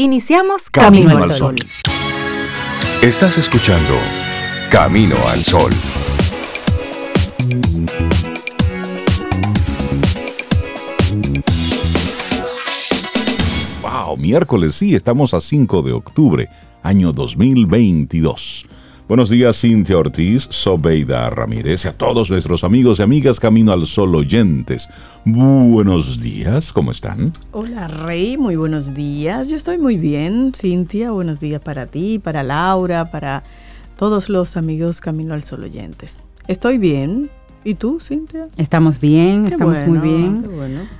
Iniciamos Camino, al Sol. Estás escuchando Camino al Sol. Wow, miércoles sí, estamos a 5 de octubre, año 2022. Buenos días, Cintia Ortiz, Sobeida Ramírez y a todos nuestros amigos y amigas Camino al Sol oyentes. Buenos días, ¿cómo están? Hola, Rey, muy buenos días. Yo estoy muy bien, Cintia. Buenos días para ti, para Laura, para todos los amigos Camino al Sol oyentes. Estoy bien, ¿Y tú, Cintia? Estamos bien, estamos muy bien.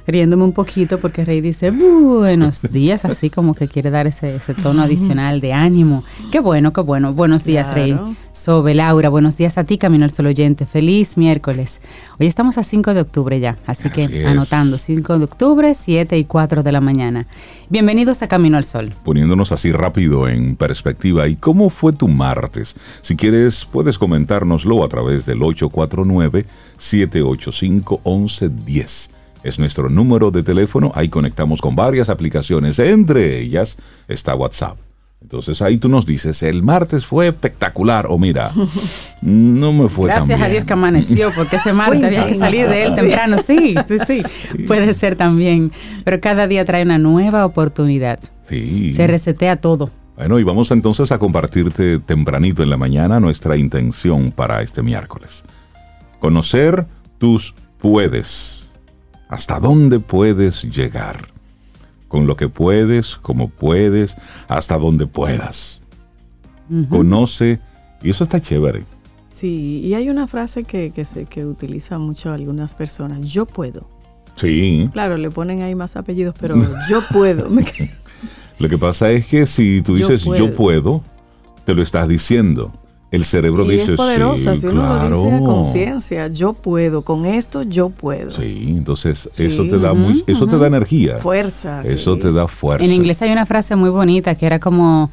Riéndome un poquito porque Rey dice buenos días, así como que quiere dar ese, tono adicional de ánimo. Qué bueno, qué bueno. Buenos días, Rey. Sobe Laura, buenos días a ti, Camino al Sol Oyente. Feliz miércoles. Hoy estamos a 5 de octubre ya, así que anotando, 5 de octubre, 7 y 4 de la mañana. Bienvenidos a Camino al Sol. Poniéndonos así rápido en perspectiva, ¿y cómo fue tu martes? Si quieres, puedes comentárnoslo a través del 849-785-1110. Es nuestro número de teléfono, ahí conectamos con varias aplicaciones, entre ellas está WhatsApp. Entonces ahí tú nos dices, el martes fue espectacular, o mira, no me fue Gracias tan bien. a Dios que amaneció, porque ese martes había que salir de él temprano, sí, sí, sí, puede ser también, pero cada día trae una nueva oportunidad. Sí. Se resetea todo. Bueno, y vamos entonces a compartirte tempranito en la mañana nuestra intención para este miércoles. Conocer tus puedes. ¿Hasta dónde puedes llegar? Con lo que puedes, como puedes, hasta donde puedas. Conoce, y eso está chévere. Sí, y hay una frase que, que, se, que utiliza mucho algunas personas, yo puedo. Sí. Claro, le ponen ahí más apellidos, pero yo puedo. lo que pasa es que si tú dices yo puedo, te lo estás diciendo el cerebro y dice es poderosa, sí, si uno lo dice a conciencia, yo puedo, con esto yo puedo. Sí, entonces eso te da muy, eso te da energía. Fuerza. Eso te da fuerza. En inglés hay una frase muy bonita que era como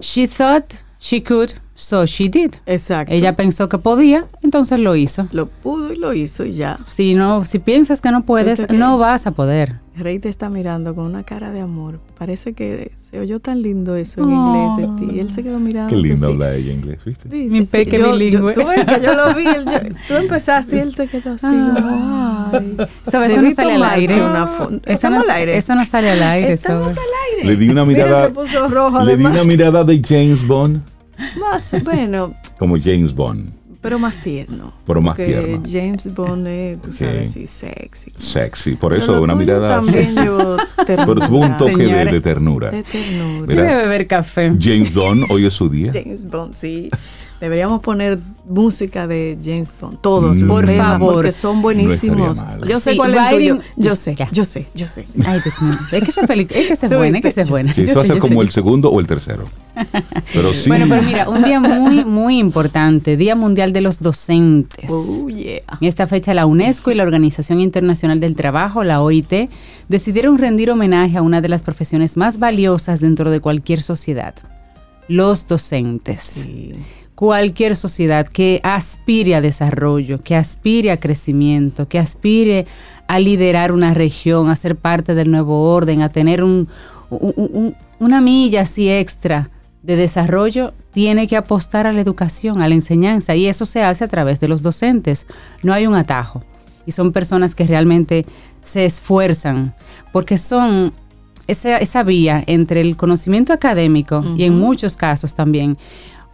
she thought she could, so she did. Exacto. Ella pensó que podía, entonces lo hizo. Lo pudo y lo hizo y ya. Si no, si piensas que no puedes, no vas a poder. Rey te está mirando con una cara de amor. Parece que se oyó tan lindo eso en inglés de ti. Él se quedó mirando. Qué linda habla ella inglés, ¿viste? Sí, Mi peque bilingüe. Yo, tú, que yo lo vi, tú empezaste y él se quedó así. Ah. Ay. So, eso no sale al aire. eso, no, al aire. eso no sale al aire. Estamos al aire. Le di una mirada. Mira, se puso rojo, le di una mirada de James Bond. Más, bueno. Como James Bond. Pero más tierno. Pero más tierno. James Bond es, tú sabes, sí, sexy. Sexy, por eso una mirada también yo Pero tuvo un toque de, de, ternura. De ternura. Mira, debe beber café. James Bond, hoy es su día. James Bond, sí. Deberíamos poner música de James Bond, todos mm. por temas, favor, porque son buenísimos. No yo sé sí, cuál es tuyo. Yo sé, ya. yo sé, yo sé. Ay, Dios mío. Es que esa película, es que se es buena, es que se es buena. Sí, eso va a ser como el segundo o el tercero. Pero sí. Bueno, pero mira, un día muy, muy importante, Día Mundial de los Docentes. Oh, yeah. En esta fecha, la UNESCO y la Organización Internacional del Trabajo, la OIT, decidieron rendir homenaje a una de las profesiones más valiosas dentro de cualquier sociedad, los docentes. Sí cualquier sociedad que aspire a desarrollo, que aspire a crecimiento, que aspire a liderar una región, a ser parte del nuevo orden, a tener un, un, una milla así extra de desarrollo, tiene que apostar a la educación, a la enseñanza, y eso se hace a través de los docentes. No hay un atajo. Y son personas que realmente se esfuerzan, porque son esa, esa vía entre el conocimiento académico y en muchos casos también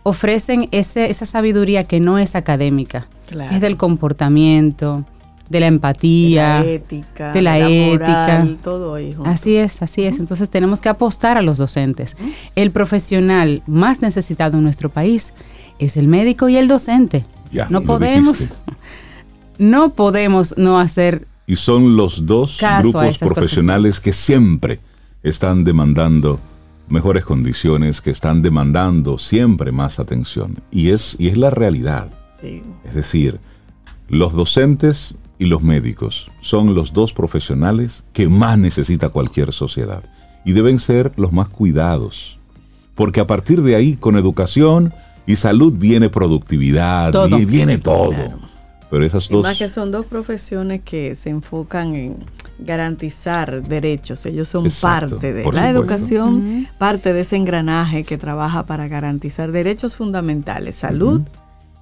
ofrecen ese, esa sabiduría que no es académica, claro. es del comportamiento, de la empatía, de la ética, de la, de la ética. Moral, todo ahí junto. Así es, así es. Entonces tenemos que apostar a los docentes. El profesional más necesitado en nuestro país es el médico y el docente. Ya, no podemos, no podemos no hacer. Y son los dos grupos profesionales que siempre están demandando mejores condiciones, que están demandando siempre más atención. Y es, y es la realidad. Sí. Es decir, los docentes y los médicos son los dos profesionales que más necesita cualquier sociedad. Y deben ser los más cuidados. Porque a partir de ahí, con educación y salud, viene productividad, todo. y viene todo. Claro. Pero esas Y dos... más que son dos profesiones que se enfocan en garantizar derechos. Ellos son Exacto, parte de la supuesto. educación, parte de ese engranaje que trabaja para garantizar derechos fundamentales, salud,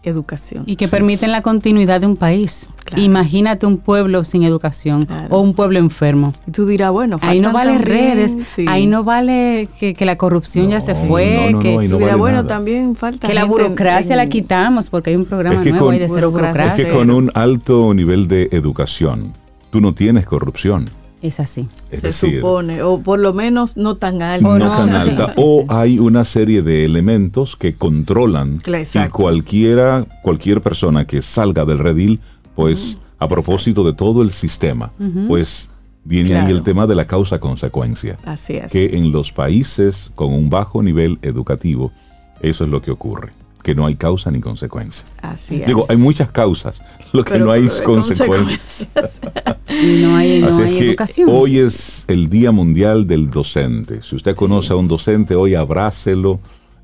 educación. Y que Sí. permiten la continuidad de un país. Claro. Imagínate un pueblo sin educación Claro. o un pueblo enfermo. Y tú dirás, bueno, Ahí no vale también- redes, sí. ahí no vale que, que la corrupción ya se fue, no, no, que, Tú no dirás, vale bueno, nada. también falta que la en- burocracia la quitamos porque hay un programa Es que nuevo con- ahí de cero Burocracia Es que con un alto nivel de educación, tú no tienes corrupción. Es así. Es se decir, supone, o por lo menos no tan no, no, alta. sí, o sí. hay una serie de elementos que controlan Claro, y exacto. cualquiera, cualquier persona que salga del redil, pues a propósito de todo el sistema, pues viene ahí el tema de la causa-consecuencia. Así es. Que en los países con un bajo nivel educativo, eso es lo que ocurre, que no hay causa ni consecuencia. Así Digo, es. hay muchas causas, lo que Pero- no hay pero consecuencias. consecuencias. Y no hay, no Así hay es que educación. hoy es el Día Mundial del Docente. Si usted conoce a un docente, hoy abrácelo,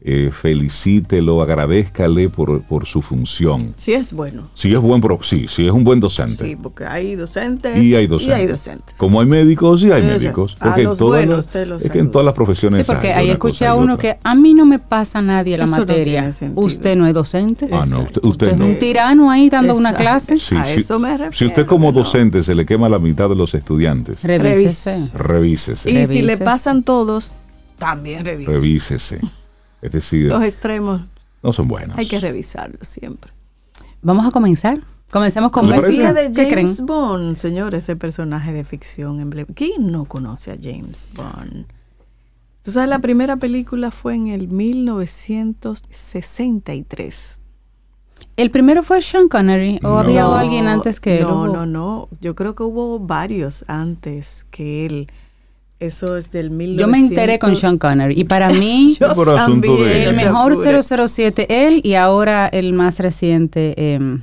eh, felicítelo, agradezcale por, por su función. sí es bueno. Si es buen pro- sí, si es un buen docente. Sí, porque hay docentes Y hay docentes. Y hay docentes. Como hay médicos y hay médicos. A Porque en los todas buenos las- los es que en todas las profesiones Sí, porque ahí escuché a uno que a mí no me pasa nadie la Eso no materia. usted no es docente. Ah, no, usted, Usted es no. un tirano ahí dando una clase. Sí, A sí. eso me Si refiero, usted como no. docente se le quema la mitad de los estudiantes, Revísese. revísese. Y si le Revísese. pasan todos, también revisa. Revísese. Es decir, Los extremos no son buenos. hay que revisarlos siempre. Vamos a comenzar. Comencemos con ¿Le La. James Bond, señor, ese personaje de ficción emblemático. ¿Quién no conoce a James Bond? Tú sabes, la primera película fue en el 1963. ¿El primero fue Sean Connery o No. había alguien antes que él? No, no, no. Yo creo que hubo varios antes que él. Eso es del 1900. Yo me enteré con Sean Connery y para mí Por asunto de- el mejor apures. 007 él y ahora el más reciente, em,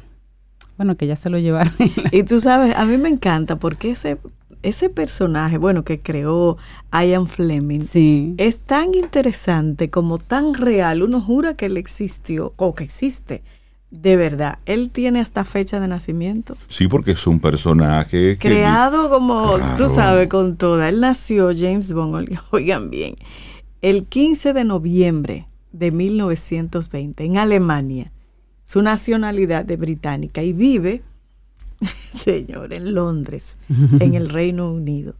bueno, que ya se lo llevaron. Y tú sabes, a mí me encanta porque ese, ese personaje, bueno, que creó Ian Fleming, sí. es tan interesante como tan real. Uno jura que él existió o que existe. De verdad, él tiene hasta fecha de nacimiento. Sí, porque es un personaje que Creado como, Claro. tú sabes, con toda. Él nació, James Bond, oigan- bien, el 15 de noviembre de 1920 en Alemania. Su nacionalidad es británica y vive, señor, en Londres, en el Reino Unido.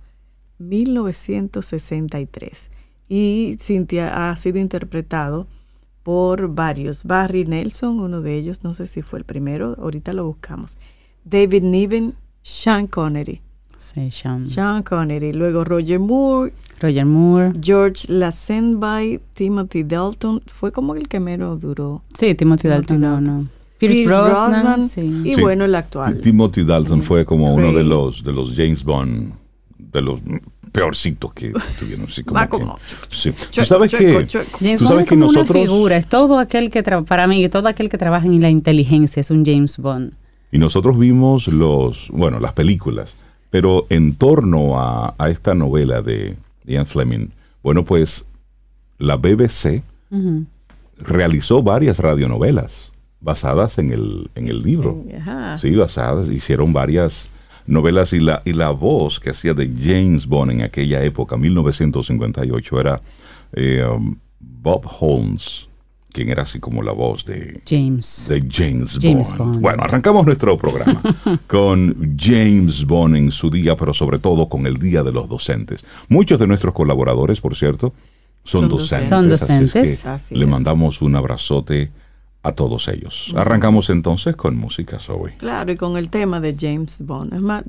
1963. Y Cynthia ha sido interpretado por varios. Barry Nelson, uno de ellos, no sé si fue el primero, ahorita lo buscamos. David Niven, Sean Connery. Sí, Sean. Sean Connery, luego Roger Moore, Roger Moore. George Lazenby, Timothy Dalton, fue como el que menos duró. Sí, Timothy Dalton, no, no. Pierce, Brosnan, sí. y Sí. bueno, el actual. Timothy Dalton fue como uno de los de los James Bond de los peorcitos que tuvieron. Sí, como Va que- como- sí. Tú Chueco, sabes chueco, que chueco. James tú Bond sabes es que como nosotros una figura, es todo aquel que tra- para mí, todo aquel que trabaja en la inteligencia es un James Bond. y nosotros vimos los bueno las películas, pero en torno a, a esta novela de Ian Fleming, bueno pues la BBC Ujú. realizó varias radionovelas basadas en el en el libro. Ajá. Sí, basadas, hicieron varias novelas y la, y la voz que hacía de James Bond en aquella época, 1958, era eh, um, Bob Holmes, quien era así como la voz de, James. de James, James Bond. Bond. Bueno, arrancamos nuestro programa con James Bond en su día, pero sobre todo con el Día de los Docentes. Muchos de nuestros colaboradores, por cierto, son, Son docentes. docentes. Son así es que docentes. Así le es. mandamos un abrazote a todos ellos. Arrancamos entonces con música, Zoe. Claro, y con el tema de James Bond. Es más,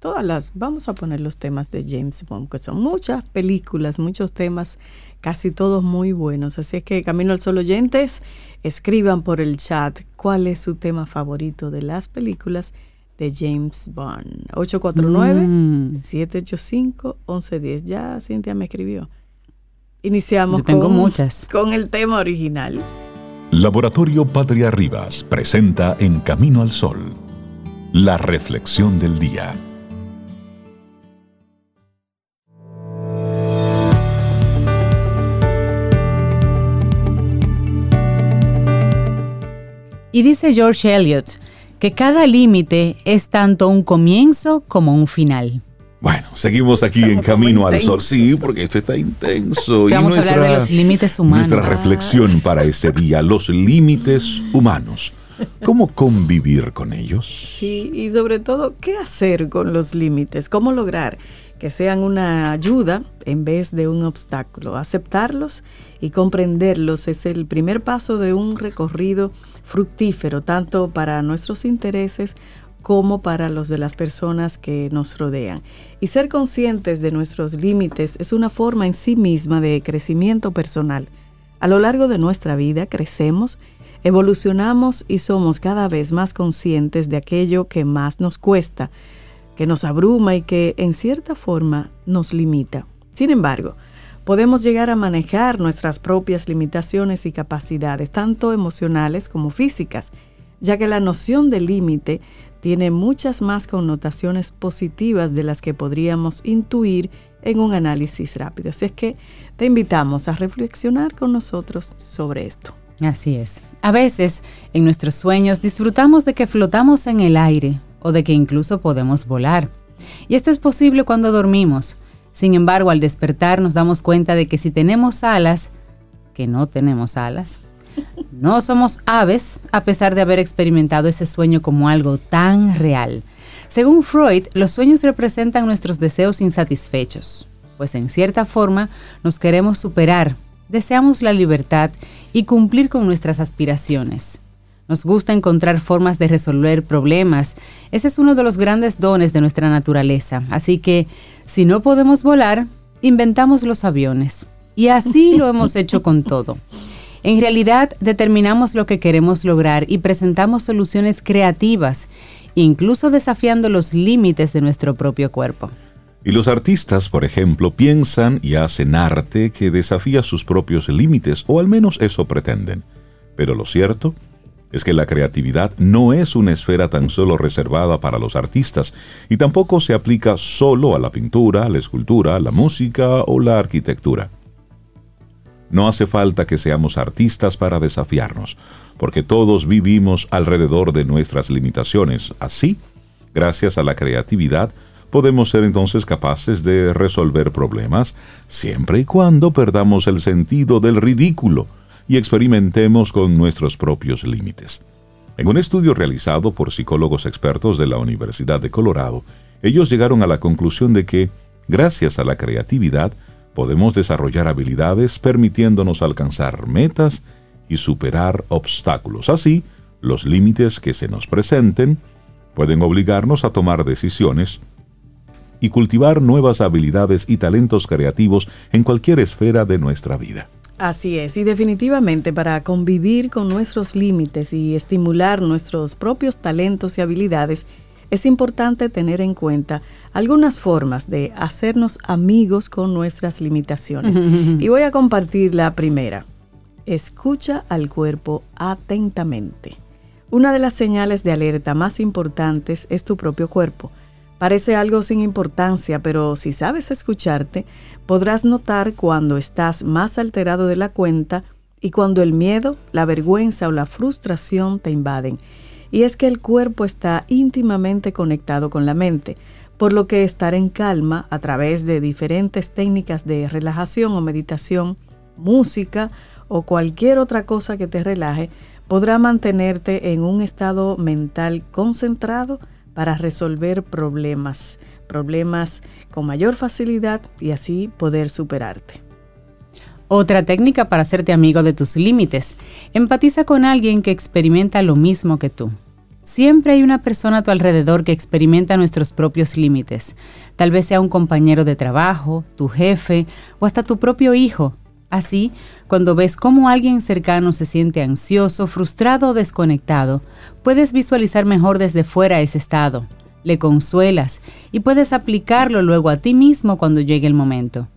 todas las, vamos a poner los temas de James Bond, que son muchas películas, muchos temas, casi todos muy buenos. Así es que Camino al Sol oyentes, escriban por el chat cuál es su tema favorito de las películas de James Bond. 849-785-1110. Ya Cintia me escribió. Iniciamos Yo tengo con, muchas. con el tema original. Laboratorio Patria Rivas presenta En Camino al Sol, la reflexión del día. Y dice George Eliot que cada límite es tanto un comienzo como un final. Bueno, seguimos aquí en Camino al Sol. Sí, porque esto está intenso. y vamos a hablar de los límites humanos. Nuestra reflexión para este día, los límites humanos. ¿Cómo convivir con ellos? Sí, y sobre todo, ¿qué hacer con los límites? ¿Cómo lograr que sean una ayuda en vez de un obstáculo? Aceptarlos y comprenderlos es el primer paso de un recorrido fructífero, tanto para nuestros intereses como para los de las personas que nos rodean. Y ser conscientes de nuestros límites es una forma en sí misma de crecimiento personal. A lo largo de nuestra vida crecemos, evolucionamos y somos cada vez más conscientes de aquello que más nos cuesta, que nos abruma y que en cierta forma nos limita. Sin embargo, podemos llegar a manejar nuestras propias limitaciones y capacidades, tanto emocionales como físicas, ya que la noción de límite tiene muchas más connotaciones positivas de las que podríamos intuir en un análisis rápido. Así es que te invitamos a reflexionar con nosotros sobre esto. Así es. A veces, en nuestros sueños, disfrutamos de que flotamos en el aire o de que incluso podemos volar. Y esto es posible cuando dormimos. Sin embargo, al despertar nos damos cuenta de que si tenemos alas, que no tenemos alas, no somos aves a pesar de haber experimentado ese sueño como algo tan real. Según Freud, los sueños representan nuestros deseos insatisfechos, pues en cierta forma nos queremos superar, deseamos la libertad y cumplir con nuestras aspiraciones. Nos gusta encontrar formas de resolver problemas. Ese es uno de los grandes dones de nuestra naturaleza. Así que, si no podemos volar, inventamos los aviones. Y así lo hemos hecho con todo. En realidad determinamos lo que queremos lograr y presentamos soluciones creativas, incluso desafiando los límites de nuestro propio cuerpo. Y los artistas, por ejemplo, piensan y hacen arte que desafía sus propios límites, o al menos eso pretenden. Pero lo cierto es que la creatividad no es una esfera tan solo reservada para los artistas, y tampoco se aplica solo a la pintura, la escultura, la música o la arquitectura. No hace falta que seamos artistas para desafiarnos, porque todos vivimos alrededor de nuestras limitaciones. Así, gracias a la creatividad, podemos ser entonces capaces de resolver problemas siempre y cuando perdamos el sentido del ridículo y experimentemos con nuestros propios límites. En un estudio realizado por psicólogos expertos de la Universidad de Colorado, ellos llegaron a la conclusión de que, gracias a la creatividad, podemos desarrollar habilidades permitiéndonos alcanzar metas y superar obstáculos. Así, los límites que se nos presenten pueden obligarnos a tomar decisiones y cultivar nuevas habilidades y talentos creativos en cualquier esfera de nuestra vida. Así es, y definitivamente para convivir con nuestros límites y estimular nuestros propios talentos y habilidades, es importante tener en cuenta algunas formas de hacernos amigos con nuestras limitaciones. y voy a compartir la primera. Escucha al cuerpo atentamente. Una de las señales de alerta más importantes es tu propio cuerpo. Parece algo sin importancia, pero si sabes escucharte, podrás notar cuando estás más alterado de la cuenta y cuando el miedo, la vergüenza o la frustración te invaden y es que el cuerpo está íntimamente conectado con la mente, por lo que estar en calma a través de diferentes técnicas de relajación o meditación, música o cualquier otra cosa que te relaje, podrá mantenerte en un estado mental concentrado para resolver problemas, problemas con mayor facilidad y así poder superarte. Otra técnica para hacerte amigo de tus límites. Empatiza con alguien que experimenta lo mismo que tú. Siempre hay una persona a tu alrededor que experimenta nuestros propios límites. Tal vez sea un compañero de trabajo, tu jefe o hasta tu propio hijo. Así, cuando ves cómo alguien cercano se siente ansioso, frustrado o desconectado, puedes visualizar mejor desde fuera ese estado. Le consuelas y puedes aplicarlo luego a ti mismo cuando llegue el momento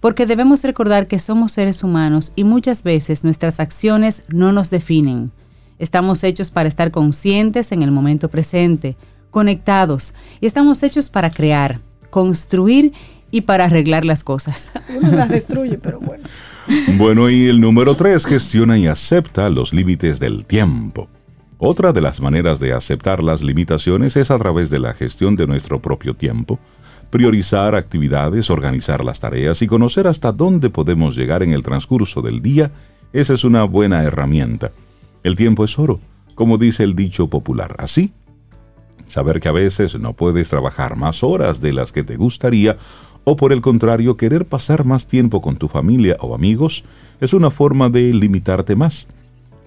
porque debemos recordar que somos seres humanos y muchas veces nuestras acciones no nos definen. Estamos hechos para estar conscientes en el momento presente, conectados, y estamos hechos para crear, construir y para arreglar las cosas. Uno las destruye, pero bueno. Bueno, y el número tres, gestiona y acepta los límites del tiempo. Otra de las maneras de aceptar las limitaciones es a través de la gestión de nuestro propio tiempo, priorizar actividades, organizar las tareas y conocer hasta dónde podemos llegar en el transcurso del día. Esa es una buena herramienta. El tiempo es oro, como dice el dicho popular. Así, saber que a veces no puedes trabajar más horas de las que te gustaría o por el contrario querer pasar más tiempo con tu familia o amigos es una forma de limitarte más,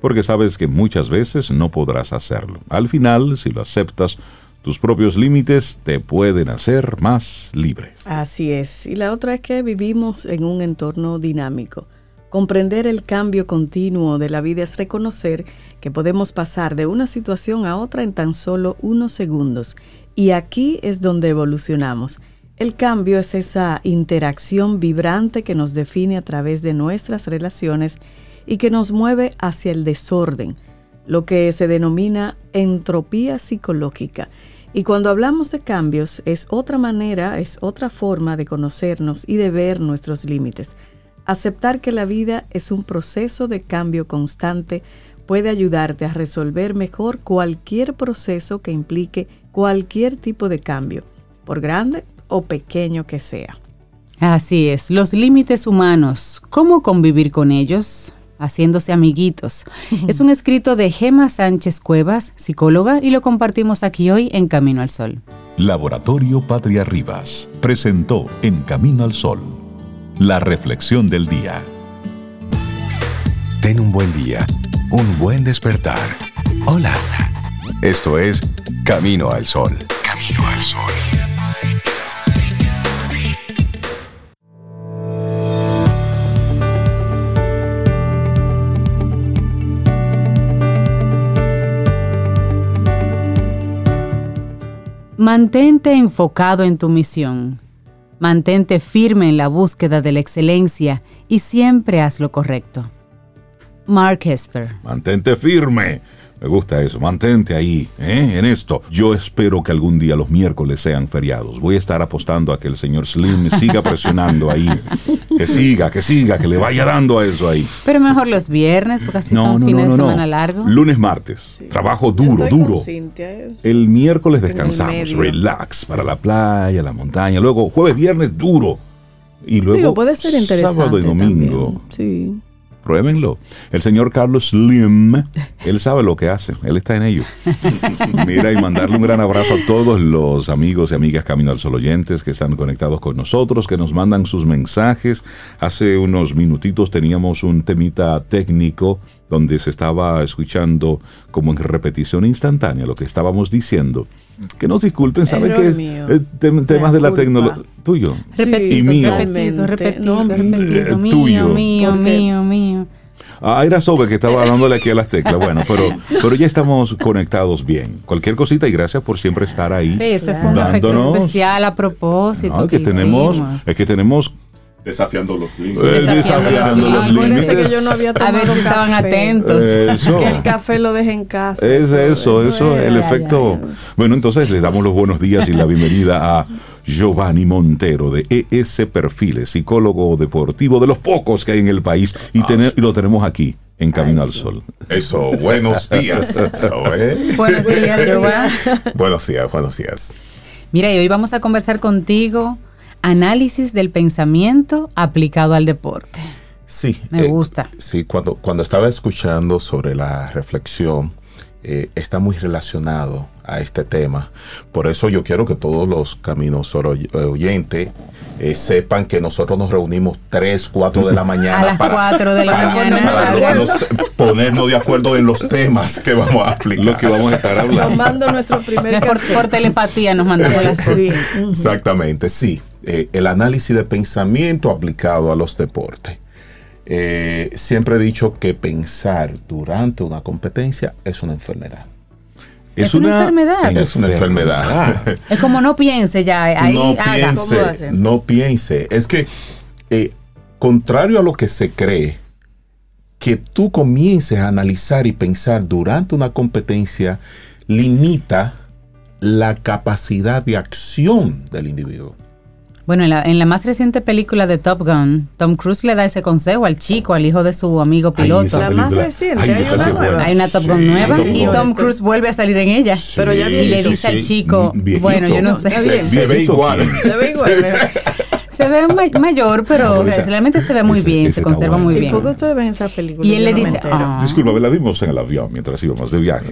porque sabes que muchas veces no podrás hacerlo. Al final, si lo aceptas, tus propios límites te pueden hacer más libres. Así es. Y la otra es que vivimos en un entorno dinámico. Comprender el cambio continuo de la vida es reconocer que podemos pasar de una situación a otra en tan solo unos segundos. Y aquí es donde evolucionamos. El cambio es esa interacción vibrante que nos define a través de nuestras relaciones y que nos mueve hacia el desorden, lo que se denomina entropía psicológica. Y cuando hablamos de cambios es otra manera, es otra forma de conocernos y de ver nuestros límites. Aceptar que la vida es un proceso de cambio constante puede ayudarte a resolver mejor cualquier proceso que implique cualquier tipo de cambio, por grande o pequeño que sea. Así es, los límites humanos, ¿cómo convivir con ellos? Haciéndose amiguitos. es un escrito de Gema Sánchez Cuevas, psicóloga, y lo compartimos aquí hoy en Camino al Sol. Laboratorio Patria Rivas presentó En Camino al Sol la reflexión del día. Ten un buen día, un buen despertar. Hola. Esto es Camino al Sol. Camino al Sol. Mantente enfocado en tu misión Mantente firme en la búsqueda de la excelencia y siempre haz lo correcto. Mark Esper. Mantente firme. Me gusta eso, mantente ahí, ¿eh? en esto. Yo espero que algún día los miércoles sean feriados. Voy a estar apostando a que el señor Slim siga presionando ahí. Que siga, que siga, que le vaya dando a eso ahí. Pero mejor los viernes, porque así son fines de semana largos. Lunes, martes. Trabajo duro, duro. El miércoles descansamos, relax, para la playa, la montaña. Luego, jueves, viernes, duro. Y luego, puede ser interesante sábado y domingo. Sí pruébenlo. El señor Carlos Slim, él sabe lo que hace, él está en ello. Mira, y mandarle un gran abrazo a todos los amigos y amigas Camino al Sol oyentes que están conectados con nosotros, que nos mandan sus mensajes. Hace unos minutitos teníamos un temita técnico donde se estaba escuchando como en repetición instantánea lo que estábamos diciendo. Que nos disculpen, ¿saben qué es? Eh, temas de la tecnología. Tuyo. Repetido, y mío. Repetido, repetido, repetido. Mío, tuyo. mío, mío, mío. Ah, era Sobe que estaba dándole aquí a las teclas. Bueno, pero, pero ya estamos conectados bien. Cualquier cosita y gracias por siempre estar ahí. Sí, ese fue un efecto especial a propósito. que, tenemos, es que tenemos Desafiando los límites. Eh, desafiando, los límites. que yo no había tomado A ver si estaban atentos. Que el café lo deje en casa. Es eso, eso, el efecto. Bueno, entonces le damos los buenos días y la bienvenida a Giovanni Montero de ES Perfiles, psicólogo deportivo de los pocos que hay en el país y, ah, lo tenemos aquí en Camino al Sol. Eso, buenos días. ¿eh? Buenos días, Giovanni. buenos días, buenos días. Mira, y hoy vamos a conversar contigo análisis del pensamiento aplicado al deporte. Sí. Me eh, gusta. Sí, cuando, cuando estaba escuchando sobre la reflexión, eh, está muy relacionado a este tema. Por eso yo quiero que todos los caminos oyentes eh, sepan que nosotros nos reunimos 3, 4 de la mañana para, de la mañana. Ponernos de acuerdo en los temas que vamos a aplicar. Lo que vamos a estar hablando. Tomando nuestro primer por, por, telepatía nos mandamos las cosas. Exactamente, sí. Eh, el análisis de pensamiento aplicado a los deportes. Eh, siempre he dicho que pensar durante una competencia es una enfermedad. Es, una, enfermedad. Es una enfermedad. Es como no piense ya. no piense. No piense. Es que, eh, contrario a lo que se cree, que tú comiences a analizar y pensar durante una competencia limita la capacidad de acción del individuo. Bueno, en la, en la más reciente película de Top Gun, Tom Cruise le da ese consejo al chico, al hijo de su amigo Ay, piloto. esa La más reciente, Ay, hay una buena. nueva. Hay una Top Gun Sí, nueva Top y Gun. Tom Cruise vuelve a salir en ella. Pero ya y le dice al chico, viejito. bueno, yo no sé. Se ve igual. Se ve igual. Se ve ma- mayor, pero realmente se ve muy ese- bien, ese se conserva bueno. muy ¿Y bien. por qué ustedes ven esa película? Y él le dice. "Ah". Disculpa, la vimos en el avión mientras íbamos de viaje.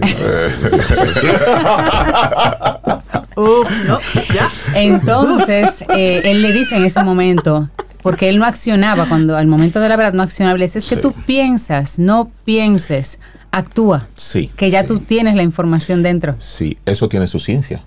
Ups, no, ya. Entonces, eh, él le dice en ese momento, porque él no accionaba, cuando al momento de la verdad no accionaba, le dice, es que Sí. tú piensas, no pienses, actúa, Sí. que ya sí. tú tienes la información dentro. Sí, eso tiene su ciencia.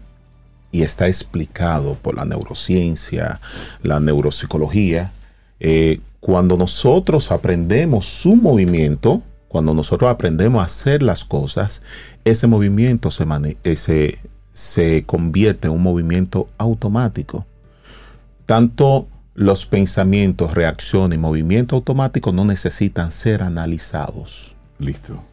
Y está explicado por la neurociencia, la neuropsicología. Eh, cuando nosotros aprendemos su movimiento, cuando nosotros aprendemos a hacer las cosas, ese movimiento se, eh, se, se convierte en un movimiento automático. Tanto los pensamientos, reacciones y movimiento automático no necesitan ser analizados. Listo.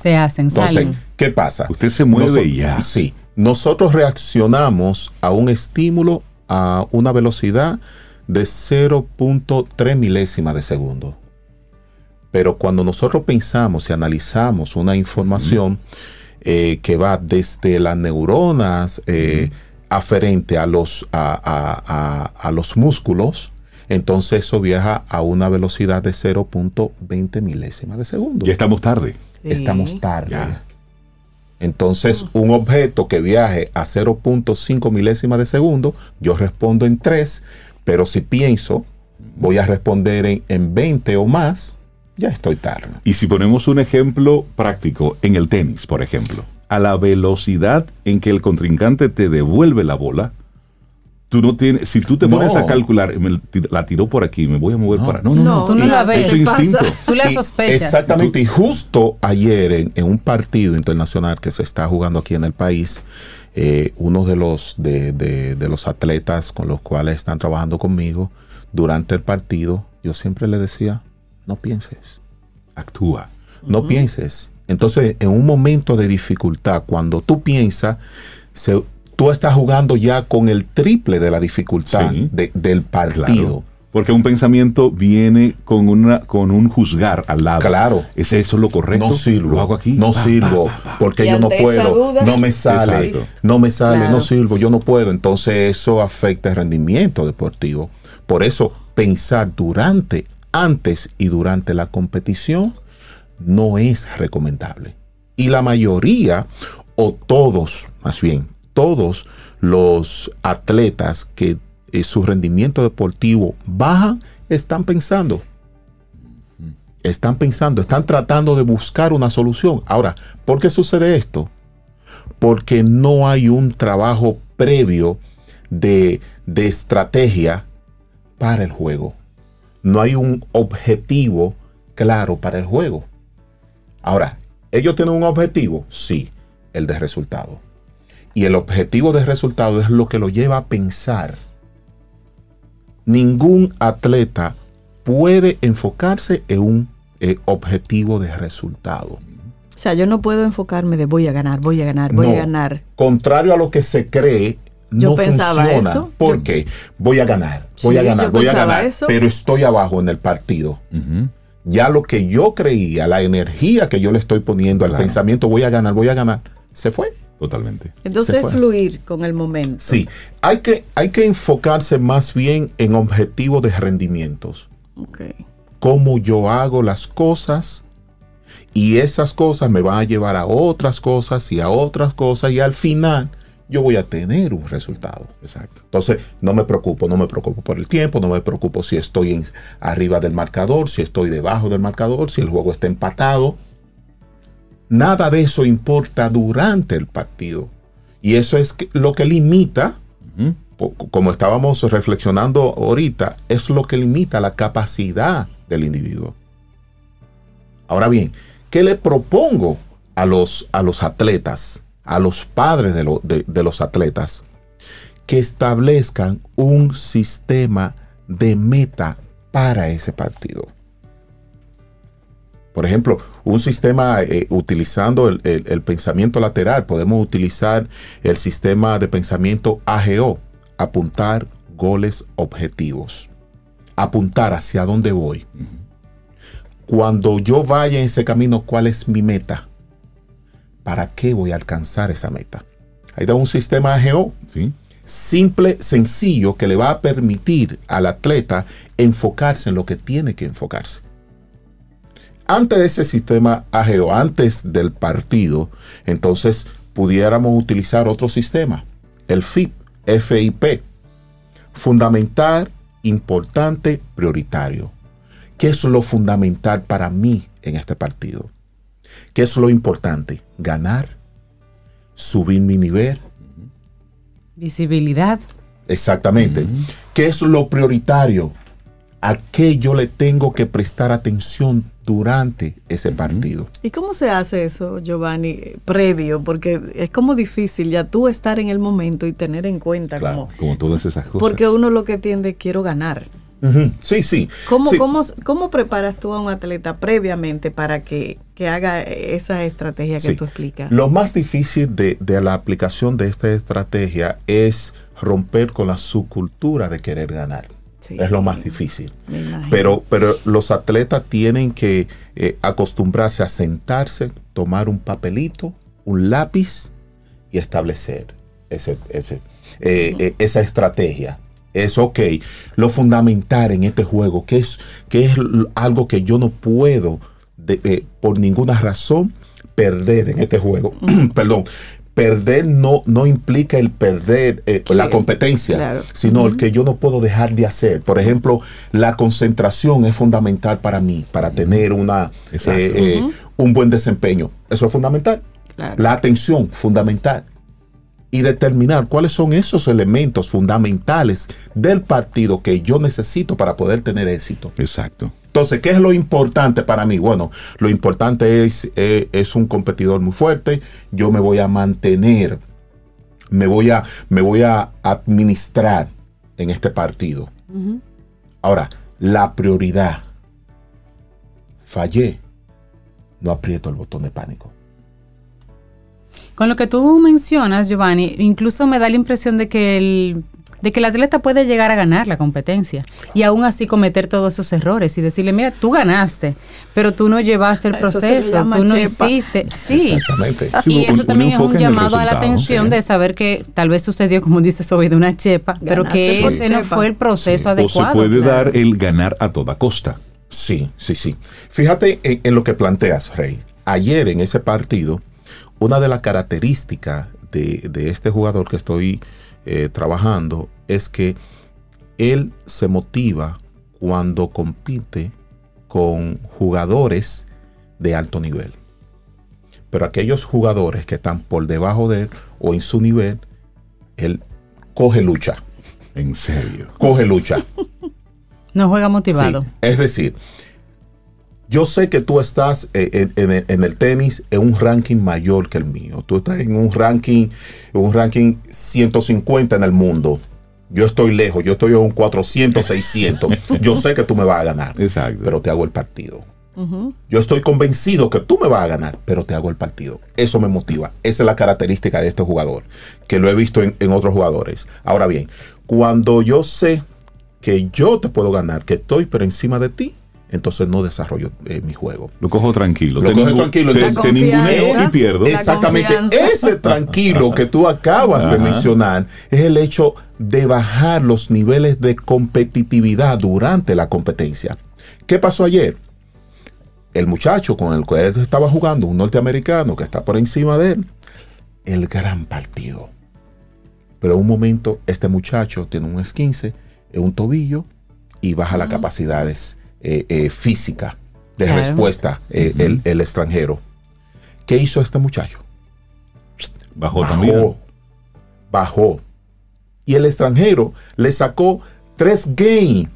Se hacen, Entonces, salen. ¿qué pasa? Usted se mueve ya. Sí. Nosotros reaccionamos a un estímulo a una velocidad de 0.3 milésimas de segundo. Pero cuando nosotros pensamos y analizamos una información eh, que va desde las neuronas eh, aferente a los, a, a- a- a los músculos, entonces eso viaja a una velocidad de 0.20 milésimas de segundo Ya estamos tarde. Sí. estamos tarde. Ya. Entonces, un objeto que viaje a 0.5 milésimas de segundo, yo respondo en 3, pero si pienso, voy a responder en, en 20 o más, ya estoy tarde. Y si ponemos un ejemplo práctico en el tenis, por ejemplo, a la velocidad en que el contrincante te devuelve la bola, tú no tienes, si tú te No. pones a calcular, me la tiró por aquí, me voy a mover para. No, no, no. No, Tú no la ves. Es instinto. Tú la Y sospechas. Exactamente. Y justo ayer en, en un partido internacional que se está jugando aquí en el país, eh, uno de los, de, de- de los atletas con los cuales están trabajando conmigo, durante el partido, yo siempre le decía, no pienses. Actúa. No pienses. Entonces, en un momento de dificultad, cuando tú piensas, se- tú estás jugando ya con el triple de la dificultad Sí. de- del partido. Claro. Porque un pensamiento viene con una con un juzgar al lado. Claro. ¿Es eso lo correcto? No sirvo. Lo hago aquí. No Pa, sirvo. pa, pa, pa. Porque Y yo no puedo. duda- no me sale. Exacto. No me sale. Claro. No sirvo. Yo no puedo. Entonces eso afecta el rendimiento deportivo. Por eso pensar durante, antes y durante la competición no es recomendable. Y la mayoría, o todos, más bien, todos los atletas que eh, su rendimiento deportivo baja, están pensando. Están pensando, están tratando de buscar una solución. Ahora, ¿por qué sucede esto? Porque no hay un trabajo previo de, de estrategia para el juego. No hay un objetivo claro para el juego. Ahora, ¿ellos tienen un objetivo? Sí, el de resultado. Y el objetivo de resultado es lo que lo lleva a pensar. Ningún atleta puede enfocarse en un eh, objetivo de resultado. O sea, yo no puedo enfocarme de voy a ganar, voy a ganar, voy No. a ganar. Contrario a lo que se cree, Yo no pensaba funciona. eso. ¿Por Yo- qué? Voy a ganar, voy Sí, a ganar, voy a ganar, eso. pero estoy abajo en el partido. Ya lo que yo creía, la energía que yo le estoy poniendo al Claro. pensamiento, voy a ganar, voy a ganar, se fue. Totalmente. Entonces fue. fluir con el momento. Sí, hay que, hay que enfocarse más bien en objetivos de rendimientos. Ok. Cómo yo hago las cosas y esas cosas me van a llevar a otras cosas y a otras cosas y al final yo voy a tener un resultado. Exacto. Entonces, no me preocupo, no me preocupo por el tiempo, no me preocupo si estoy en- arriba del marcador, si estoy debajo del marcador, si el juego está empatado. Nada de eso importa durante el partido. Y eso es lo que limita, como estábamos reflexionando ahorita, es lo que limita la capacidad del individuo. Ahora bien, ¿qué le propongo a los, a los atletas, a los padres de, lo- de- de los atletas? Que establezcan un sistema de meta para ese partido. Por ejemplo, un sistema eh, utilizando el, el- el pensamiento lateral, podemos utilizar el sistema de pensamiento AGO, apuntar, goles objetivos. Apuntar hacia dónde voy. Cuando yo vaya en ese camino, ¿cuál es mi meta? ¿Para qué voy a alcanzar esa meta? Ahí da un sistema AGO Sí. simple, sencillo, que le va a permitir al atleta enfocarse en lo que tiene que enfocarse. Antes de ese sistema AGO, antes del partido, entonces pudiéramos utilizar otro sistema, el FIP, FIP, fundamental, importante, prioritario. ¿Qué es lo fundamental para mí en este partido? ¿Qué es lo importante? Ganar, subir mi nivel, Visibilidad. Exactamente. ¿Qué es lo prioritario? ¿A qué yo le tengo que prestar atención durante ese partido? ¿Y cómo se hace eso, Giovanni, previo? Porque es como difícil ya tú estar en el momento y tener en cuenta Claro. como... Como todas esas cosas. Porque uno lo que tiende, quiero ganar. Sí, sí. ¿Cómo, Sí. cómo, cómo preparas tú a un atleta previamente para que, que haga esa estrategia que Sí. tú explicas? Lo más difícil de, de la aplicación de esta estrategia es romper con la subcultura de querer ganar. Sí. Es lo más difícil. Pero, pero los atletas tienen que eh, acostumbrarse a sentarse, tomar un papelito, un lápiz y establecer ese, ese, eh, eh, esa estrategia. Es ok. Lo fundamental en este juego, que es, que es algo que yo no puedo, de- eh, por ninguna razón, perder en este juego. Perdón. Perder no, no implica el perder eh, la competencia, claro. sino el que yo no puedo dejar de hacer. Por ejemplo, la concentración es fundamental para mí, para tener una, eh, eh, un buen desempeño. Eso es fundamental. Claro. La atención, fundamental. Y determinar cuáles son esos elementos fundamentales del partido que yo necesito para poder tener éxito. Exacto. Entonces, ¿qué es lo importante para mí? Bueno, lo importante es, eh, es un competidor muy fuerte. Yo me voy a mantener, me voy a, me voy a administrar en este partido. Ahora, la prioridad. Fallé. No aprieto el botón de pánico. Con lo que tú mencionas, Giovanni, incluso me da la impresión de que el de que el atleta puede llegar a ganar la competencia y aún así cometer todos esos errores y decirle, mira, tú ganaste, pero tú no llevaste el proceso, tú no chepa. hiciste. Sí. Exactamente. Sí, y un- eso un también es un llamado a la atención sí. de saber que tal vez sucedió, como dice Soy, de una chepa, pero que por ese no fue el proceso o adecuado. se puede claro. dar el ganar a toda costa. Sí, sí, sí. Fíjate en, en lo que planteas, Rey. Ayer en ese partido, una de las características de, de este jugador que estoy eh, trabajando es que él se motiva cuando compite con jugadores de alto nivel. Pero aquellos jugadores que están por debajo de él o en su nivel, él coge lucha, En serio. coge lucha. No juega motivado. Sí, Es decir, yo sé que tú estás eh, en, en el- en el tenis en un ranking mayor que el mío. Tú estás en un ranking, en un ranking 150 en el mundo. Yo estoy lejos, yo estoy en un 400, 600. Yo sé que tú me vas a ganar, Exacto. pero te hago el partido. Yo estoy convencido que tú me vas a ganar, pero te hago el partido. Eso me motiva. Esa es la característica de este jugador, que lo he visto en, en otros jugadores. Ahora bien, cuando yo sé que yo te puedo ganar, que estoy por encima de ti, entonces no desarrollo eh, mi juego. Lo cojo tranquilo. Lo ningu- tranquilo, Te, entonces- te ninguneo y pierdo. Exactamente. Ese tranquilo que tú acabas de mencionar es el hecho de bajar los niveles de competitividad durante la competencia. ¿Qué pasó ayer? El muchacho con el que él estaba jugando, un norteamericano que está por encima de él, el gran partido. Pero en un momento, este muchacho tiene un esquince en un tobillo y baja las capacidades eh, eh, físicas de Claro. respuesta eh, el, el extranjero. ¿Qué hizo este muchacho? Bajó también. Bajó. Bajó. Y el extranjero le sacó tres games.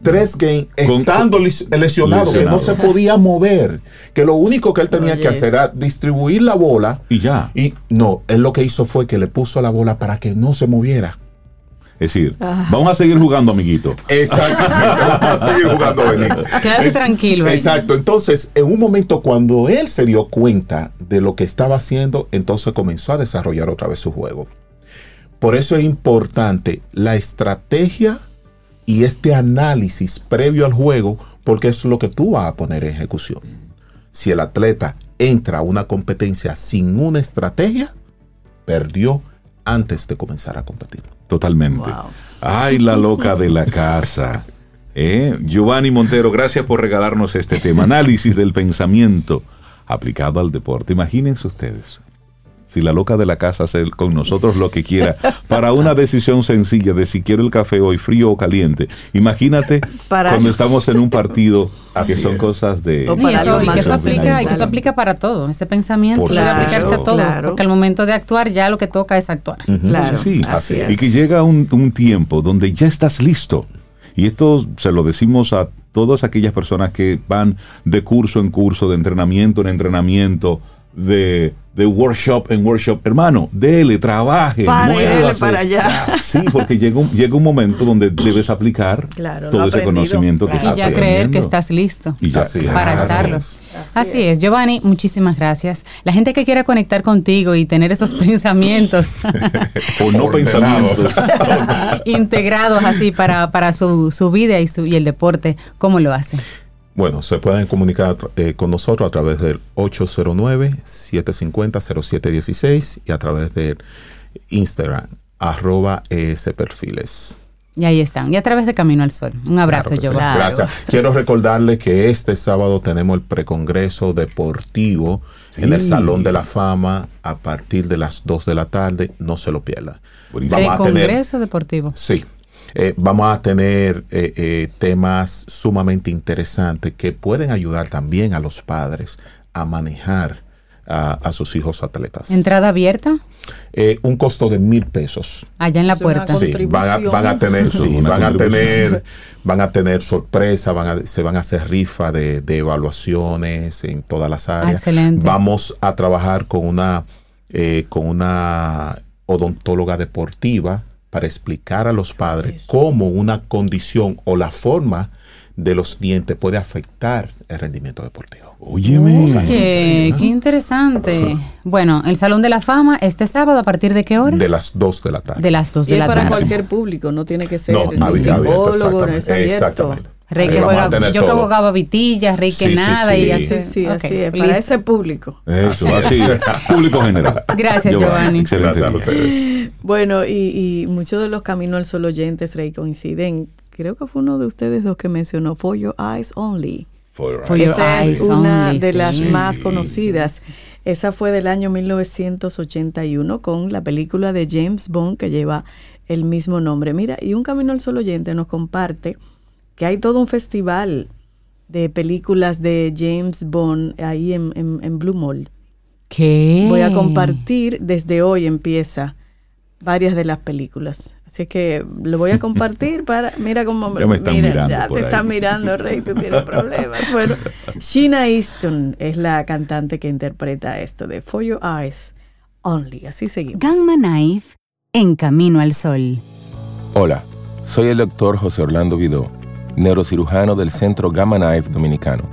Tres games estando lis- lesionado, que no lesionado. se podía mover. Que lo único que él tenía Oye, que hacer era distribuir la bola. Y ya. Y no, él lo que hizo fue que le puso la bola para que no se moviera. Es decir, Ah. vamos a seguir jugando, amiguito. Exactamente. Vamos a seguir jugando, Benito. Quédate tranquilo. Exacto. Entonces, en un momento cuando él se dio cuenta de lo que estaba haciendo, entonces comenzó a desarrollar otra vez su juego. Por eso es importante la estrategia y este análisis previo al juego, porque es lo que tú vas a poner en ejecución. Si el atleta entra a una competencia sin una estrategia, perdió antes de comenzar a competir. Totalmente. Ay, la loca de la casa. ¿Eh? Giovanni Montero, gracias por regalarnos este tema. Análisis del pensamiento aplicado al deporte. Imagínense ustedes si la loca de la casa hace con nosotros lo que quiera para una decisión sencilla de si quiero el café hoy frío o caliente. Imagínate cuando estamos en un partido que son cosas de... y, eso, y, que eso aplica, y que eso aplica para todo. Ese pensamiento puede aplicarse a todo. Porque al momento de actuar ya lo que toca es actuar. Claro, sí, así Y que llega un, un tiempo donde ya estás listo. Y esto se lo decimos a todas aquellas personas que van de curso en curso, de entrenamiento en entrenamiento, de de workshop en workshop. Hermano, dele, trabaje, para, para allá. Sí, porque llega un, llega un momento donde debes aplicar todo ese conocimiento que estás Y ya creer que estás listo para estarlo. Así, es. Giovanni, muchísimas gracias. La gente que quiera conectar contigo y tener esos pensamientos. o no pensamientos. integrados así para, para su, su vida y, su, y el deporte, ¿cómo lo hacen? Bueno, se pueden comunicar eh, con nosotros a través del 809-750-0716 y a través de Instagram, arroba perfiles. Y ahí están. Y a través de Camino al Sol. Un abrazo, yo. Gracias. Quiero recordarles que este sábado tenemos el precongreso deportivo en el Salón de la Fama a partir de las 2 de la tarde. No se lo pierda. Precongreso deportivo. Sí. Eh, vamos a tener eh, eh, temas sumamente interesantes que pueden ayudar también a los padres a manejar a, sus hijos atletas. ¿Entrada abierta? un costo de mil pesos. Allá en la puerta. Sí, van a, tener, sí, van a tener, van a tener sorpresa, van a, se van a hacer rifa de, evaluaciones en todas las áreas. excelente. Vamos a trabajar con una, con una odontóloga deportiva para explicar a los padres cómo una condición o la forma de los dientes puede afectar el rendimiento deportivo. Óyeme. Oye, qué interesante. Bueno, el Salón de la Fama este sábado, ¿a parir de qué hora? De las 2 de la tarde. De las 2 de la tarde. es para cualquier público, no tiene que ser no, psicólogo, es Exactamente. Rey que juega, yo que jugaba vitillas, Rey que nada sí, y así. Sí, así es, para ese público. Eso, así, público general. Gracias, Giovanni. Gracias a ustedes. Bueno, y, y muchos de los caminos al sol oyentes, Rey, coinciden. Creo que fue uno de ustedes dos que mencionó For Your Eyes Only. For, Esa es una de las más conocidas. Esa fue del año 1981 con la película de James Bond que lleva el mismo nombre. Mira, y un camino al sol oyente nos comparte que hay todo un festival de películas de James Bond ahí en, en, Blue Mall. ¿Qué? Voy a compartir, desde hoy empieza varias de las películas. Así que lo voy a compartir para, mira cómo me, están mira, mirando ya te están mirando, Rey, tú tienes problemas. Bueno, Sheena Easton es la cantante que interpreta esto de For Your Eyes Only. Así seguimos. Gamma Knife en Camino al Sol. Hola, soy el doctor José Orlando Vidó neurocirujano del Centro Gamma Knife Dominicano.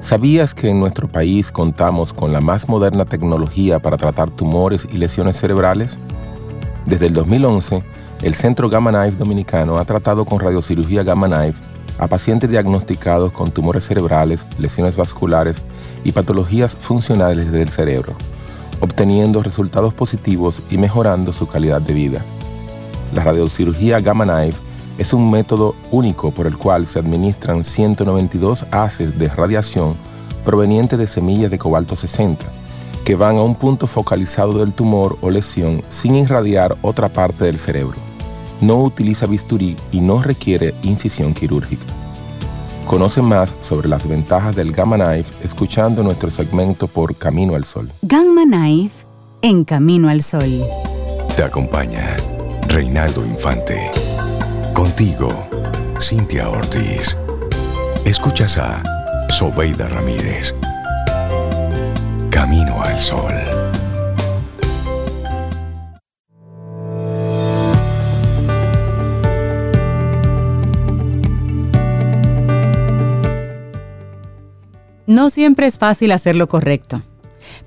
¿Sabías que en nuestro país contamos con la más moderna tecnología para tratar tumores y lesiones cerebrales? Desde el 2011, el Centro Gamma Knife Dominicano ha tratado con radiocirugía Gamma Knife a pacientes diagnosticados con tumores cerebrales, lesiones vasculares y patologías funcionales del cerebro, obteniendo resultados positivos y mejorando su calidad de vida. La radiocirugía Gamma Knife es un método único por el cual se administran 192 haces de radiación provenientes de semillas de cobalto 60, que van a un punto focalizado del tumor o lesión sin irradiar otra parte del cerebro. No utiliza bisturí y no requiere incisión quirúrgica. Conoce más sobre las ventajas del Gamma Knife escuchando nuestro segmento por Camino al Sol. Gamma Knife en Camino al Sol. Te acompaña Reinaldo Infante. Contigo, Cintia Ortiz. Escuchas a Sobeida Ramírez. Camino al Sol. No siempre es fácil hacer lo correcto,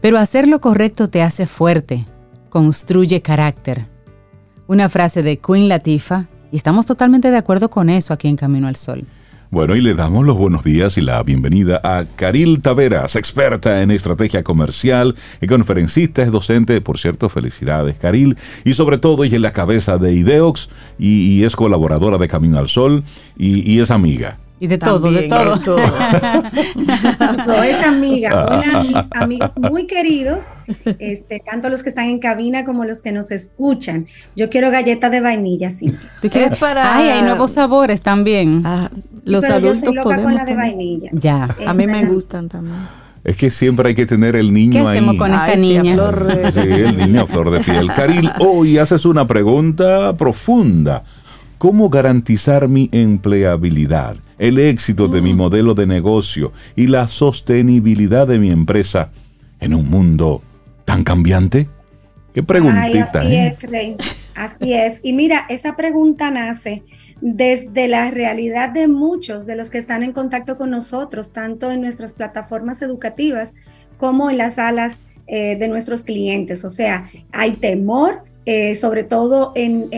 pero hacer lo correcto te hace fuerte, construye carácter una frase de Queen Latifah y estamos totalmente de acuerdo con eso aquí en Camino al Sol. Bueno, y le damos los buenos días y la bienvenida a Caril Taveras, experta en estrategia comercial y conferencista, es docente, por cierto, felicidades Caril, y sobre todo ella es la cabeza de Ideox y, es colaboradora de Camino al Sol y es amiga. Y de todo, de todo. no, es amiga. Hola, mis amigos muy queridos, este, tanto los que están en cabina como los que nos escuchan. Yo quiero galletas de vainilla, sí. ¿Tú quieres para...? Ay, hay nuevos sabores también. Ah, los adultos yo soy loca con la de vainilla. Ya. a mí me gustan también. Es que siempre hay que tener el niño ¿Qué hacemos con esta niña? Sí, el niño a flor de piel. Caril, hoy haces una pregunta profunda. ¿Cómo garantizar mi empleabilidad? El éxito de mi mm. modelo de negocio y la sostenibilidad de mi empresa en un mundo tan cambiante? Qué preguntita. así ¿eh? es, Rey. Así es. Y mira, esa pregunta nace desde la realidad de muchos de los que están en contacto con nosotros, tanto en nuestras plataformas educativas como en las salas eh, de nuestros clientes. O sea, hay temor eh, sobre todo en,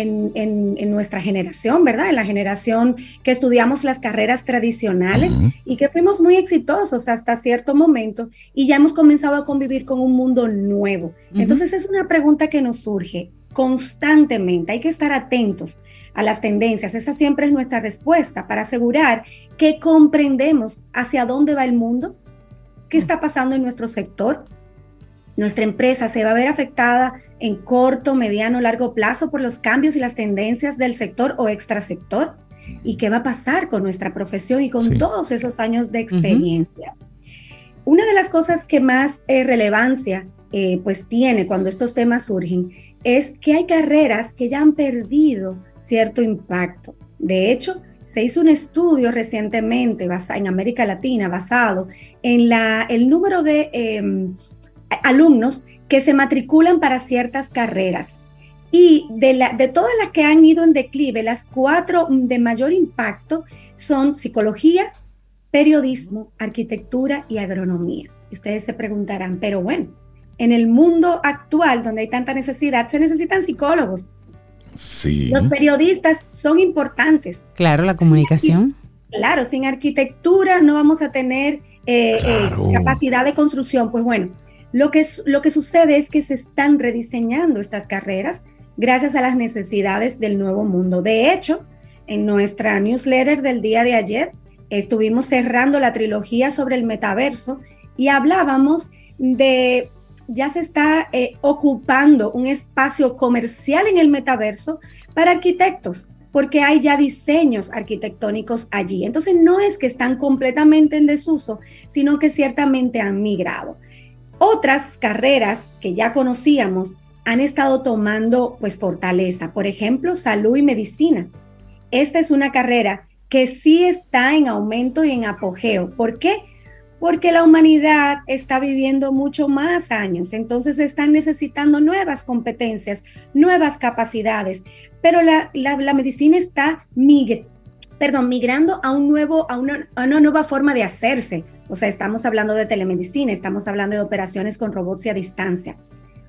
nuestra generación, ¿verdad? En la generación que estudiamos las carreras tradicionales y que fuimos muy exitosos hasta cierto momento y ya hemos comenzado a convivir con un mundo nuevo. Entonces es una pregunta que nos surge constantemente. Hay que estar atentos a las tendencias. Esa siempre es nuestra respuesta para asegurar que comprendemos hacia dónde va el mundo, qué está pasando en nuestro sector. Nuestra empresa se va a ver afectada en corto, mediano, largo plazo por los cambios y las tendencias del sector o extrasector? ¿Y qué va a pasar con nuestra profesión y con todos esos años de experiencia? Una de las cosas que más eh, relevancia eh, pues tiene cuando estos temas surgen es que hay carreras que ya han perdido cierto impacto. De hecho, se hizo un estudio recientemente en América Latina basado en la, el número de em, alumnos que se matriculan para ciertas carreras. Y de, la, de todas las que han ido en declive, las cuatro de mayor impacto son psicología, periodismo, arquitectura y agronomía. Y ustedes se preguntarán, pero bueno, en el mundo actual donde hay tanta necesidad, se necesitan psicólogos. Sí. Los periodistas son importantes. Claro, la comunicación. claro, sin arquitectura no vamos a tener eh, eh, capacidad de construcción. Pues bueno, lo que, lo que sucede es que se están rediseñando estas carreras gracias a las necesidades del nuevo mundo. De hecho, en nuestra newsletter del día de ayer estuvimos cerrando la trilogía sobre el metaverso y hablábamos de ya se está eh, ocupando un espacio comercial en el metaverso para arquitectos, porque hay ya diseños arquitectónicos allí. Entonces no es que están completamente en desuso, sino que ciertamente han migrado. Otras carreras que ya conocíamos han estado tomando pues fortaleza, por ejemplo, salud y medicina. Esta es una carrera que sí está en aumento y en apogeo. ¿Por qué? Porque la humanidad está viviendo mucho más años, entonces están necesitando nuevas competencias, nuevas capacidades, pero la, medicina está perdón, migrando a, un nuevo, a una, a una nueva forma de hacerse o sea, estamos hablando de telemedicina, estamos hablando de operaciones con robots y a distancia.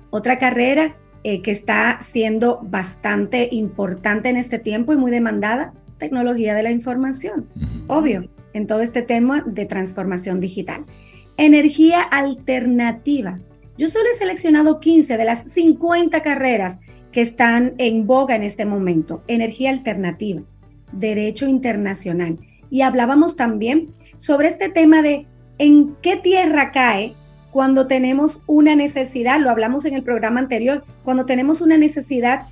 Otra carrera eh, que está siendo bastante importante en este tiempo y muy demandada, tecnología de la información, obvio, en todo este tema de transformación digital. Energía alternativa. Yo solo he seleccionado 15 de las 50 carreras que están en boga en este momento. Energía alternativa, derecho internacional. Y hablábamos también sobre este tema de en qué tierra cae cuando tenemos una necesidad, lo hablamos en el programa anterior, cuando tenemos una necesidad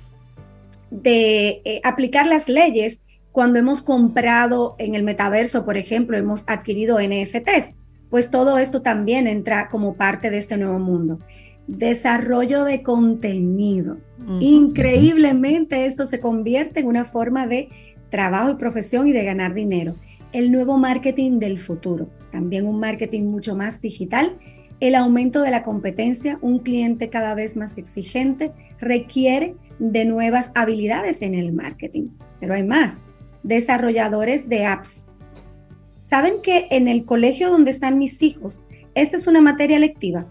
de eh, aplicar las leyes, cuando hemos comprado en el metaverso, por ejemplo, hemos adquirido NFTs, pues todo esto también entra como parte de este nuevo mundo. Desarrollo de contenido. Increíblemente esto se convierte en una forma de trabajo y profesión y de ganar dinero el nuevo marketing del futuro, también un marketing mucho más digital, el aumento de la competencia, un cliente cada vez más exigente requiere de nuevas habilidades en el marketing, pero hay más, desarrolladores de apps. ¿Saben que en el colegio donde están mis hijos, esta es una materia lectiva?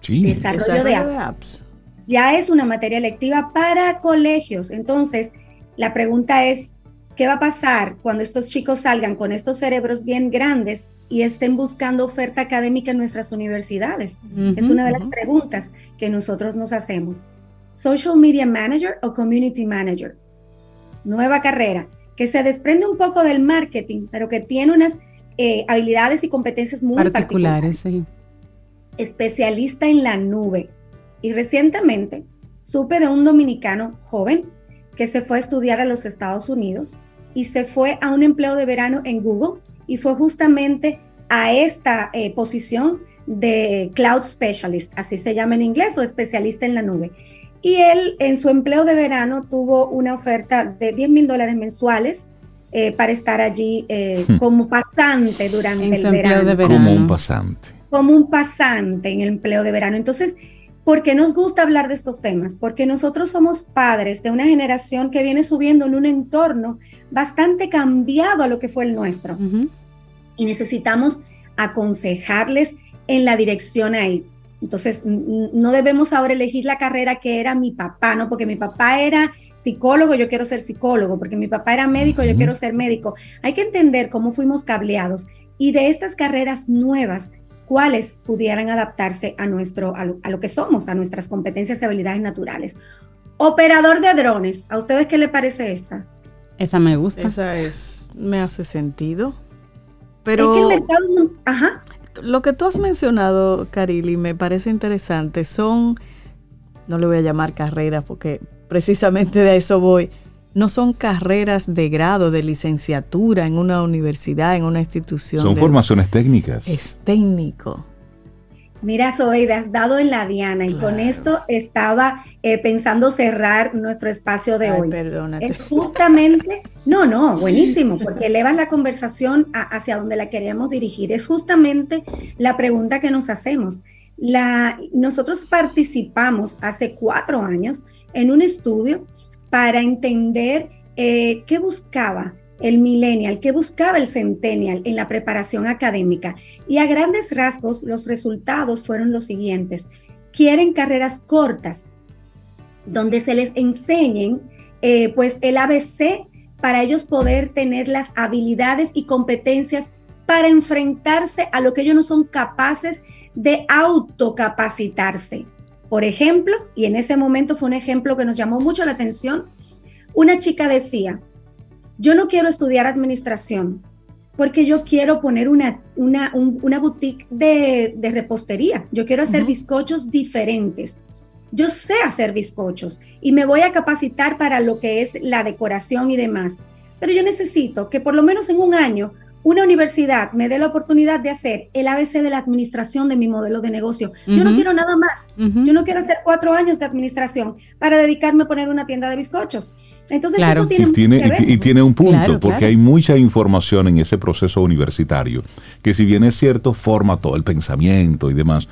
Sí. Desarrollo, de, apps. ya es una materia electiva para colegios. Entonces, la pregunta es, ¿qué va a pasar cuando estos chicos salgan con estos cerebros bien grandes y estén buscando oferta académica en nuestras universidades? es una de las preguntas que nosotros nos hacemos. Social Media Manager o Community Manager. Nueva carrera que se desprende un poco del marketing, pero que tiene unas eh, habilidades y competencias muy particulares. Especialista en la nube. Y recientemente supe de un dominicano joven que se fue a estudiar a los Estados Unidos y se fue a un empleo de verano en Google y fue justamente a esta eh, posición de Cloud Specialist, así se llama en inglés, o especialista en la nube. Y él en su empleo de verano tuvo una oferta de 10 mil dólares mensuales eh, para estar allí eh, hmm. como pasante durante el verano. Como un pasante. Como un pasante en el empleo de verano. Entonces, ¿por qué nos gusta hablar de estos temas? Porque nosotros somos padres de una generación que viene subiendo en un entorno bastante cambiado a lo que fue el nuestro. Y necesitamos aconsejarles en la dirección a ir. Entonces, no debemos ahora elegir la carrera que era mi papá, ¿no? Porque mi papá era psicólogo, yo quiero ser psicólogo, porque mi papá era médico, yo quiero ser médico. Hay que entender cómo fuimos cableados y de estas carreras nuevas, cuáles pudieran adaptarse a, nuestro, a lo, que somos, a nuestras competencias y habilidades naturales. Operador de drones, ¿a ustedes qué le parece esta? Esa me gusta. Esa es, me hace sentido. Pero... Es que el mercado, ajá lo que tú has mencionado, Carili, me parece interesante. Son, no le voy a llamar carreras porque precisamente de eso voy. No son carreras de grado, de licenciatura en una universidad, en una institución. Son formaciones técnicas. Es técnico. Mira, Zoeida, has dado en la diana y con esto estaba eh, pensando cerrar nuestro espacio de hoy. Perdónate. Es justamente, no, no, buenísimo, porque elevas la conversación hacia donde la queríamos dirigir. Es justamente la pregunta que nos hacemos. La, nosotros participamos hace cuatro años en un estudio para entender eh, qué buscaba el millennial, que buscaba el centennial en la preparación académica. Y a grandes rasgos, los resultados fueron los siguientes. Quieren carreras cortas, donde se les enseñen eh, pues el ABC para ellos poder tener las habilidades y competencias para enfrentarse a lo que ellos no son capaces de autocapacitarse. Por ejemplo, y en ese momento fue un ejemplo que nos llamó mucho la atención, una chica decía, yo no quiero estudiar administración porque yo quiero poner una, una, una boutique de, de, repostería. Yo quiero hacer bizcochos diferentes. Yo sé hacer bizcochos y me voy a capacitar para lo que es la decoración y demás. Pero yo necesito que por lo menos en un año una universidad me dé la oportunidad de hacer el ABC de la administración de mi modelo de negocio. Yo no quiero nada más. Yo no quiero hacer cuatro años de administración para dedicarme a poner una tienda de bizcochos. Entonces, eso tiene, y tiene, y, tiene un punto, porque hay mucha información en ese proceso universitario, que si bien es cierto, forma todo el pensamiento y demás,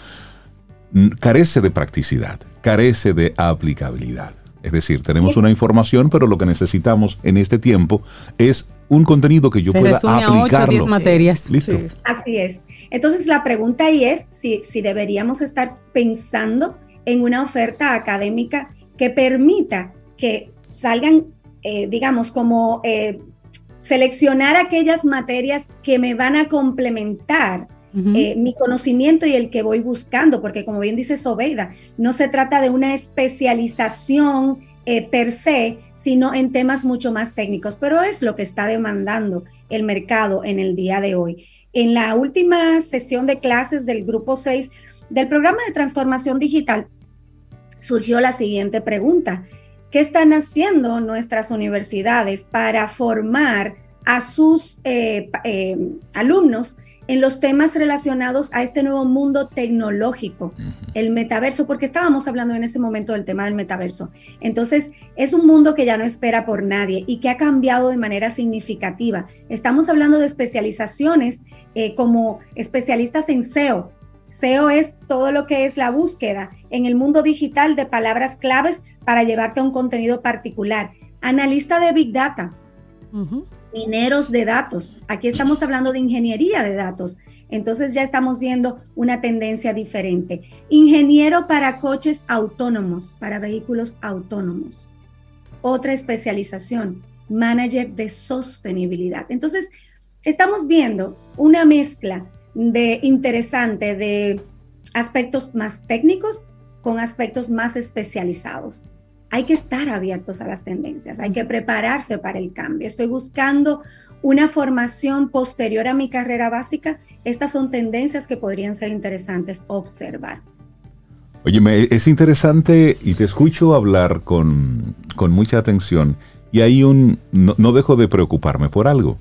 carece de practicidad, carece de aplicabilidad. Es decir, tenemos una información, pero lo que necesitamos en este tiempo es un contenido que yo pueda aplicarlo. A materias. Listo. Así es. Entonces la pregunta ahí es si, si deberíamos estar pensando en una oferta académica que permita que salgan, eh, digamos, como eh, seleccionar aquellas materias que me van a complementar eh, mi conocimiento y el que voy buscando, porque como bien dice Sobeida, no se trata de una especialización per se, sino en temas mucho más técnicos, pero es lo que está demandando el mercado en el día de hoy. En la última sesión de clases del grupo 6 del programa de transformación digital, surgió la siguiente pregunta. ¿Qué están haciendo nuestras universidades para formar a sus eh, eh, alumnos en los temas relacionados a este nuevo mundo tecnológico, el metaverso, porque estábamos hablando en ese momento del tema del metaverso. Entonces, es un mundo que ya no espera por nadie y que ha cambiado de manera significativa. Estamos hablando de especializaciones eh, como especialistas en SEO. SEO es todo lo que es la búsqueda en el mundo digital de palabras claves para llevarte a un contenido particular. Analista de Big Data. Mineros de datos. Aquí estamos hablando de ingeniería de datos. Entonces ya estamos viendo una tendencia diferente. Ingeniero para coches autónomos, para vehículos autónomos. Otra especialización, manager de sostenibilidad. Entonces, estamos viendo una mezcla de interesante de aspectos más técnicos con aspectos más especializados. Hay que estar abiertos a las tendencias, hay que prepararse para el cambio. Estoy buscando una formación posterior a mi carrera básica. Estas son tendencias que podrían ser interesantes observar. Oye, es interesante y te escucho hablar con, mucha atención y hay un, no dejo de preocuparme por algo.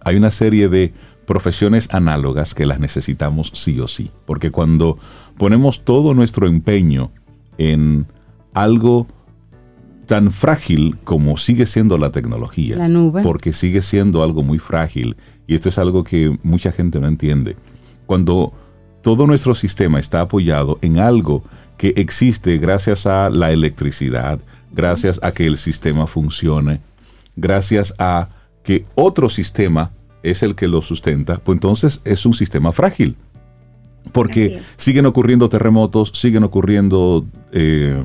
Hay una serie de profesiones análogas que las necesitamos sí o sí, porque cuando ponemos todo nuestro empeño en algo tan frágil como sigue siendo la tecnología, la nube. porque sigue siendo algo muy frágil, y esto es algo que mucha gente no entiende. Cuando todo nuestro sistema está apoyado en algo que existe gracias a la electricidad, gracias a que el sistema funcione, gracias a que otro sistema es el que lo sustenta, pues entonces es un sistema frágil. Porque siguen ocurriendo terremotos, siguen ocurriendo eh,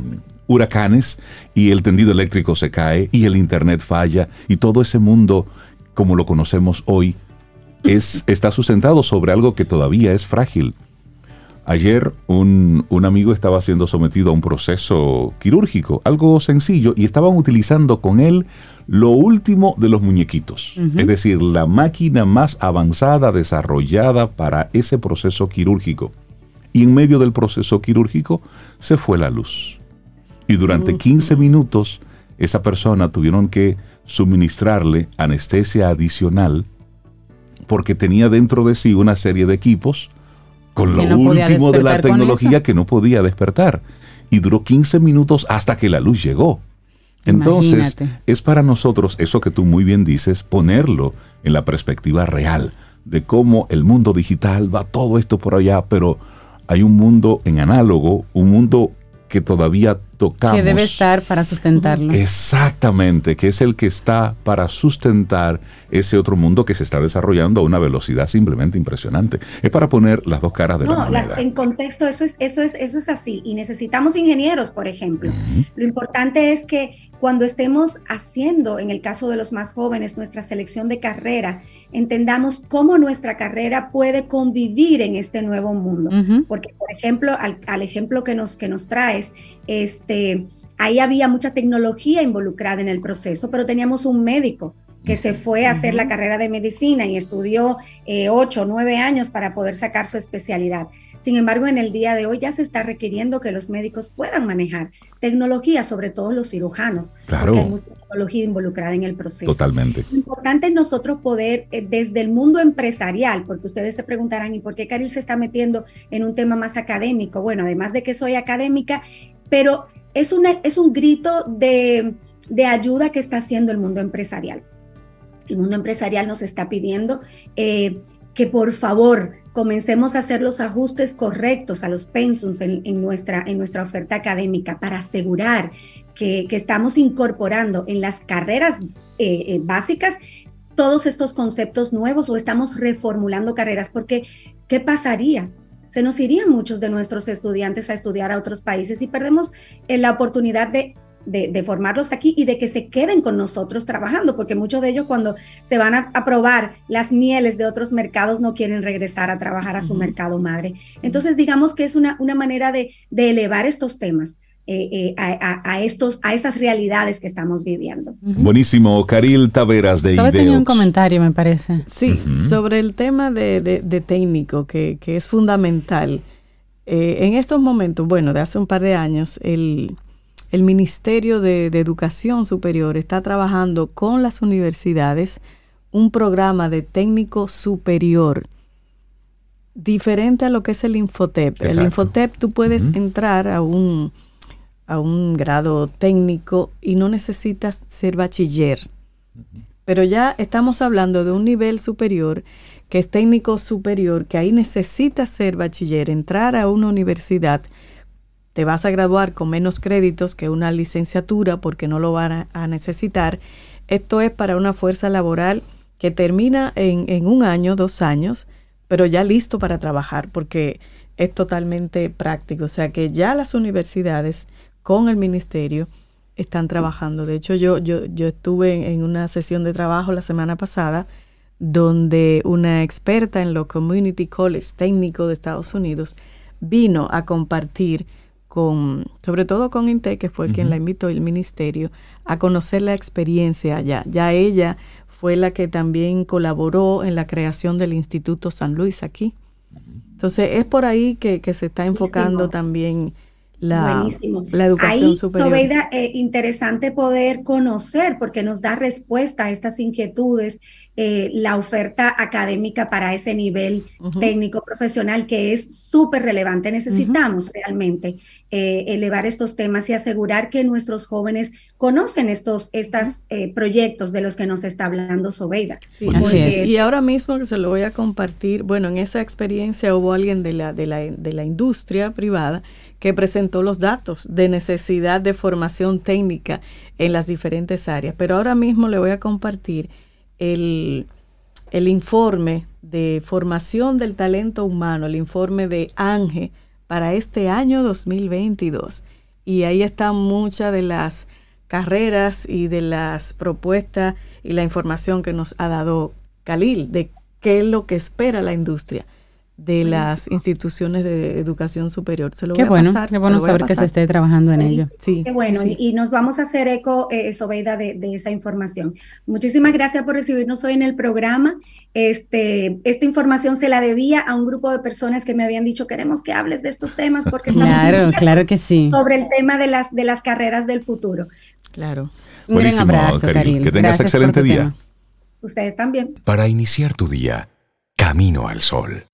huracanes y el tendido eléctrico se cae y el internet falla y todo ese mundo como lo conocemos hoy es, está sustentado sobre algo que todavía es frágil. Ayer un, un, amigo estaba siendo sometido a un proceso quirúrgico, algo sencillo, y estaban utilizando con él lo último de los muñequitos, es decir, la máquina más avanzada desarrollada para ese proceso quirúrgico. Y en medio del proceso quirúrgico se fue la luz. Y durante 15 minutos esa persona tuvieron que suministrarle anestesia adicional porque tenía dentro de sí una serie de equipos con lo último de la tecnología que no podía despertar. Y duró 15 minutos hasta que la luz llegó. Entonces, es para nosotros, eso que tú muy bien dices, ponerlo en la perspectiva real de cómo el mundo digital va todo esto por allá, pero hay un mundo en análogo, un mundo que todavía tocamos. Que debe estar para sustentarlo. Exactamente, que es el que está para sustentar ese otro mundo que se está desarrollando a una velocidad simplemente impresionante. Es para poner las dos caras de la moneda. en contexto eso es, eso, es, eso es así. Y necesitamos ingenieros, por ejemplo. Lo importante es que cuando estemos haciendo, en el caso de los más jóvenes, nuestra selección de carrera, entendamos cómo nuestra carrera puede convivir en este nuevo mundo. Porque, por ejemplo, al, ejemplo que nos, que nos traes, este, ahí había mucha tecnología involucrada en el proceso, pero teníamos un médico que se fue a hacer la carrera de medicina y estudió eh, ocho o nueve años para poder sacar su especialidad. Sin embargo, en el día de hoy ya se está requiriendo que los médicos puedan manejar tecnología, sobre todo los cirujanos, claro. porque hay mucha tecnología involucrada en el proceso. Totalmente. Lo importante es nosotros poder, eh, desde el mundo empresarial, porque ustedes se preguntarán, ¿y por qué Caril se está metiendo en un tema más académico? Bueno, además de que soy académica, pero es, una, es un grito de, de ayuda que está haciendo el mundo empresarial. El mundo empresarial nos está pidiendo eh, que por favor comencemos a hacer los ajustes correctos a los pensums en, nuestra, en nuestra oferta académica para asegurar que, estamos incorporando en las carreras eh, eh, básicas todos estos conceptos nuevos o estamos reformulando carreras, porque ¿qué pasaría? Se nos irían muchos de nuestros estudiantes a estudiar a otros países y perdemos la oportunidad de de, formarlos aquí y de que se queden con nosotros trabajando, porque muchos de ellos cuando se van a, probar las mieles de otros mercados no quieren regresar a trabajar a su mercado madre. Entonces, digamos que es una, una manera de, elevar estos temas. Eh, eh, a, estos, a estas realidades que estamos viviendo. Buenísimo, Caril Taveras de Solo tenía un comentario, me parece. Sí, sobre el tema de, técnico, que, es fundamental. Eh, en estos momentos, bueno, de hace un par de años, el, el Ministerio de, Educación Superior está trabajando con las universidades un programa de técnico superior diferente a lo que es el Infotep. El Infotep tú puedes entrar a un, a un grado técnico y no necesitas ser bachiller. Pero ya estamos hablando de un nivel superior que es técnico superior, que ahí necesitas ser bachiller, entrar a una universidad te vas a graduar con menos créditos que una licenciatura porque no lo van a, necesitar, Esto es para una fuerza laboral que termina en, en un año, dos años, pero ya listo para trabajar, porque es totalmente práctico. O sea que ya las universidades con el ministerio están trabajando. De hecho, yo, yo, yo estuve en, una sesión de trabajo la semana pasada donde una experta en lo Community College técnico de Estados Unidos vino a compartir con, sobre todo con Inte, que fue quien la invitó el ministerio, a conocer la experiencia allá. Ya ella fue la que también colaboró en la creación del Instituto San Luis aquí. Entonces es por ahí que, se está enfocando también la, la educación superior. Eh, interesante poder conocer porque nos da respuesta a estas inquietudes, eh, la oferta académica para ese nivel técnico profesional que es súper relevante. Necesitamos realmente eh, elevar estos temas y asegurar que nuestros jóvenes conocen estos estos proyectos de los que nos está hablando Sobeida. Y ahora mismo que se lo voy a compartir, bueno, en esa experiencia hubo alguien de la, de la, de la industria privada que presentó los datos de necesidad de formación técnica en las diferentes áreas. Pero ahora mismo le voy a compartir el, informe de formación del talento humano, el informe de ANGE para este año 2022. Y ahí están muchas de las carreras y de las propuestas y la información que nos ha dado Khalil de qué es lo que espera la industria de las instituciones de educación superior. Se lo qué voy bueno, a pasar, qué bueno saber que se esté trabajando en ello. Sí, qué bueno, Y, nos vamos a hacer eco, eh, Sobeida, de, de, esa información. Muchísimas gracias por recibirnos hoy en el programa. Este, esta información se la debía a un grupo de personas que me habían dicho queremos que hables de estos temas porque claro, claro que sí. Sobre el tema de las, de las carreras del futuro. Claro. Un gran abrazo, Karil. Que tengas excelente día. Ustedes también. Para iniciar tu día, camino al sol.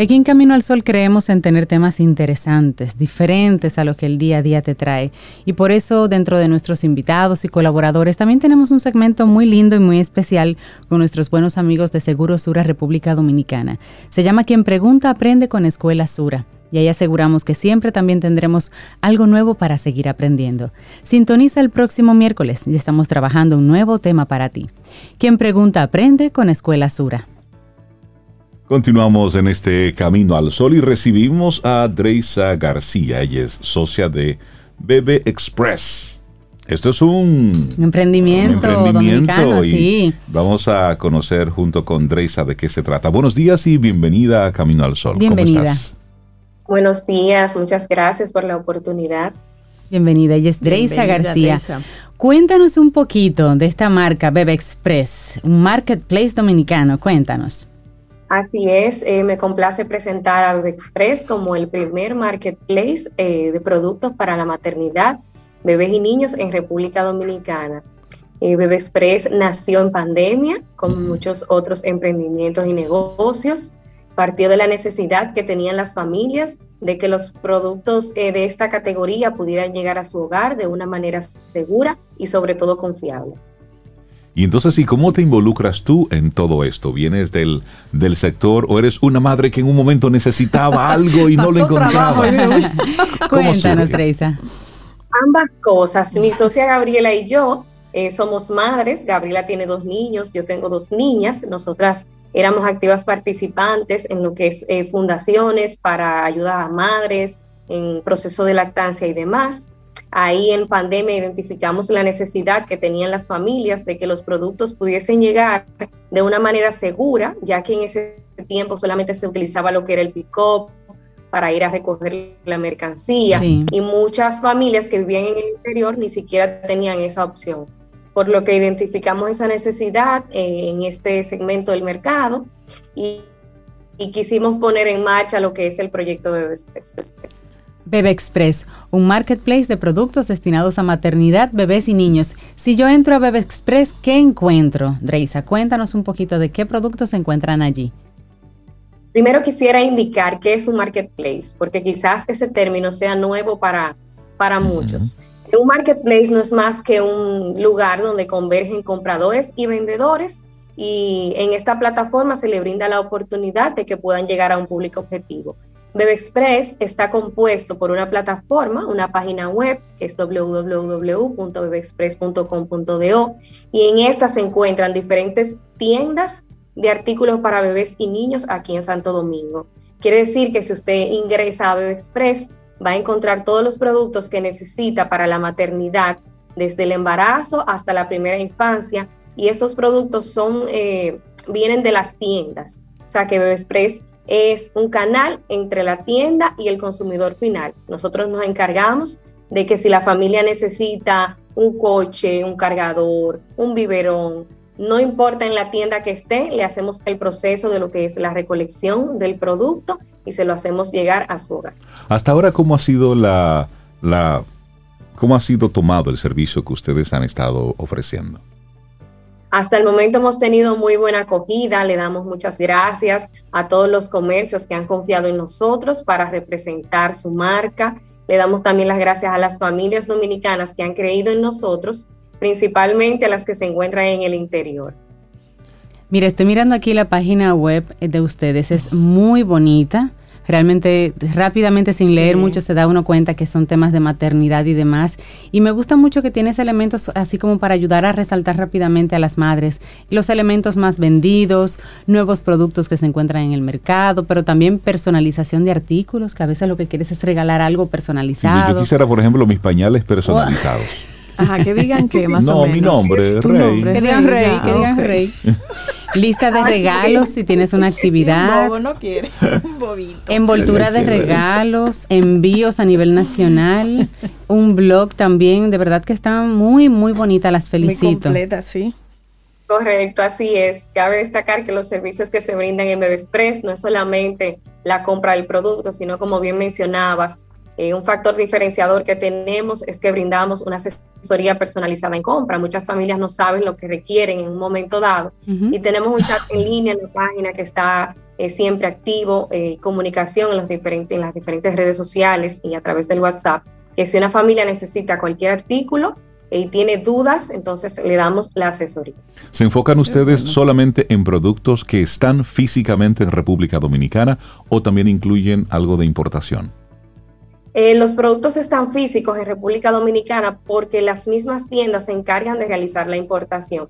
Aquí en Camino al Sol creemos en tener temas interesantes, diferentes a lo que el día a día te trae. Y por eso dentro de nuestros invitados y colaboradores también tenemos un segmento muy lindo y muy especial con nuestros buenos amigos de Seguro Sura República Dominicana. Se llama Quien Pregunta Aprende con Escuela Sura. Y ahí aseguramos que siempre también tendremos algo nuevo para seguir aprendiendo. Sintoniza el próximo miércoles y estamos trabajando un nuevo tema para ti. Quien pregunta aprende con Escuela Sura. Continuamos en este camino al sol y recibimos a Dreisa García. Ella es socia de Bebe Express. Esto es un, emprendimiento, emprendimiento y sí. vamos a conocer junto con Dreisa de qué se trata. Buenos días y bienvenida a Camino al Sol. Bienvenida. ¿Cómo estás? Buenos días, muchas gracias por la oportunidad. Bienvenida, ella es Dreisa García. Cuéntanos un poquito de esta marca Bebe Express, un marketplace dominicano. Cuéntanos. Así es, eh, me complace presentar a Express como el primer marketplace eh, de productos para la maternidad, bebés y niños en República Dominicana. Eh, Express nació en pandemia, como muchos otros emprendimientos y negocios. Partió de la necesidad que tenían las familias de que los productos eh, de esta categoría pudieran llegar a su hogar de una manera segura y sobre todo confiable. Y entonces, ¿y cómo te involucras tú en todo esto? ¿Vienes del, del sector o eres una madre que en un momento necesitaba algo y no lo encontraba? Cuéntanos, Teresa. Ambas cosas. Mi socia Gabriela y yo eh, somos madres. Gabriela tiene dos niños, yo tengo dos niñas. Nosotras éramos activas participantes en lo que es eh, fundaciones para ayudar a madres en proceso de lactancia y demás. Ahí en pandemia identificamos la necesidad que tenían las familias de que los productos pudiesen llegar de una manera segura, ya que en ese tiempo solamente se utilizaba lo que era el pick-up para ir a recoger la mercancía y muchas familias que vivían en el interior ni siquiera tenían esa opción. Por lo que identificamos esa necesidad eh, en este segmento del mercado y, quisimos poner en marcha lo que es el proyecto de Express. Bebe Express, un marketplace de productos destinados a maternidad, bebés y niños. Si yo entro a Bebe Express, ¿qué encuentro? Dreisa, cuéntanos un poquito de qué productos se encuentran allí. Primero quisiera indicar qué es un marketplace, porque quizás ese término sea nuevo para, para muchos. Un marketplace no es más que un lugar donde convergen compradores y vendedores y en esta plataforma se le brinda la oportunidad de que puedan llegar a un público objetivo. BebExpress está compuesto por una plataforma, una página web que es www.bebexpress.com.do y en esta se encuentran diferentes tiendas de artículos para bebés y niños aquí en Santo Domingo. Quiere decir que si usted ingresa a BebExpress va a encontrar todos los productos que necesita para la maternidad, desde el embarazo hasta la primera infancia y esos productos son, eh, vienen de las tiendas. O sea que BebExpress es un canal entre la tienda y el consumidor final. Nosotros nos encargamos de que si la familia necesita un coche, un cargador, un biberón, no importa en la tienda que esté, le hacemos el proceso de lo que es la recolección del producto y se lo hacemos llegar a su hogar. Hasta ahora, ¿cómo ha sido la, la cómo ha sido tomado el servicio que ustedes han estado ofreciendo? Hasta el momento hemos tenido muy buena acogida, le damos muchas gracias a todos los comercios que han confiado en nosotros para representar su marca. Le damos también las gracias a las familias dominicanas que han creído en nosotros, principalmente a las que se encuentran en el interior. Mira, estoy mirando aquí la página web de ustedes, es muy bonita realmente rápidamente sin leer mucho se da uno cuenta que son temas de maternidad y demás. Y me gusta mucho que tienes elementos así como para ayudar a resaltar rápidamente a las madres los elementos más vendidos, nuevos productos que se encuentran en el mercado, pero también personalización de artículos, que a veces lo que quieres es regalar algo personalizado. yo quisiera, por ejemplo, mis pañales personalizados. Ajá, que digan que más o menos. No, mi nombre, Rey. Que digan Rey, que digan Rey. Lista de regalos si tienes una actividad. Bobo no quiere. Bobito. Envoltura de regalos, envíos a nivel nacional, un blog también. De verdad que están muy, muy bonitas. Las felicito. Muy completa, sí. Correcto, así es. Cabe destacar que los servicios que se brindan en Express no es solamente la compra del producto, sino como bien mencionabas, eh, un factor diferenciador que tenemos es que brindamos una asesoría personalizada en compra. Muchas familias no saben lo que requieren en un momento dado y tenemos un chat en línea en la página que está eh, siempre activo, eh, comunicación en, los diferentes, en las diferentes redes sociales y a través del WhatsApp, que si una familia necesita cualquier artículo, y tiene dudas, entonces le damos la asesoría. ¿Se enfocan ustedes solamente en productos que están físicamente en República Dominicana o también incluyen algo de importación? Eh, los productos están físicos en República Dominicana porque las mismas tiendas se encargan de realizar la importación.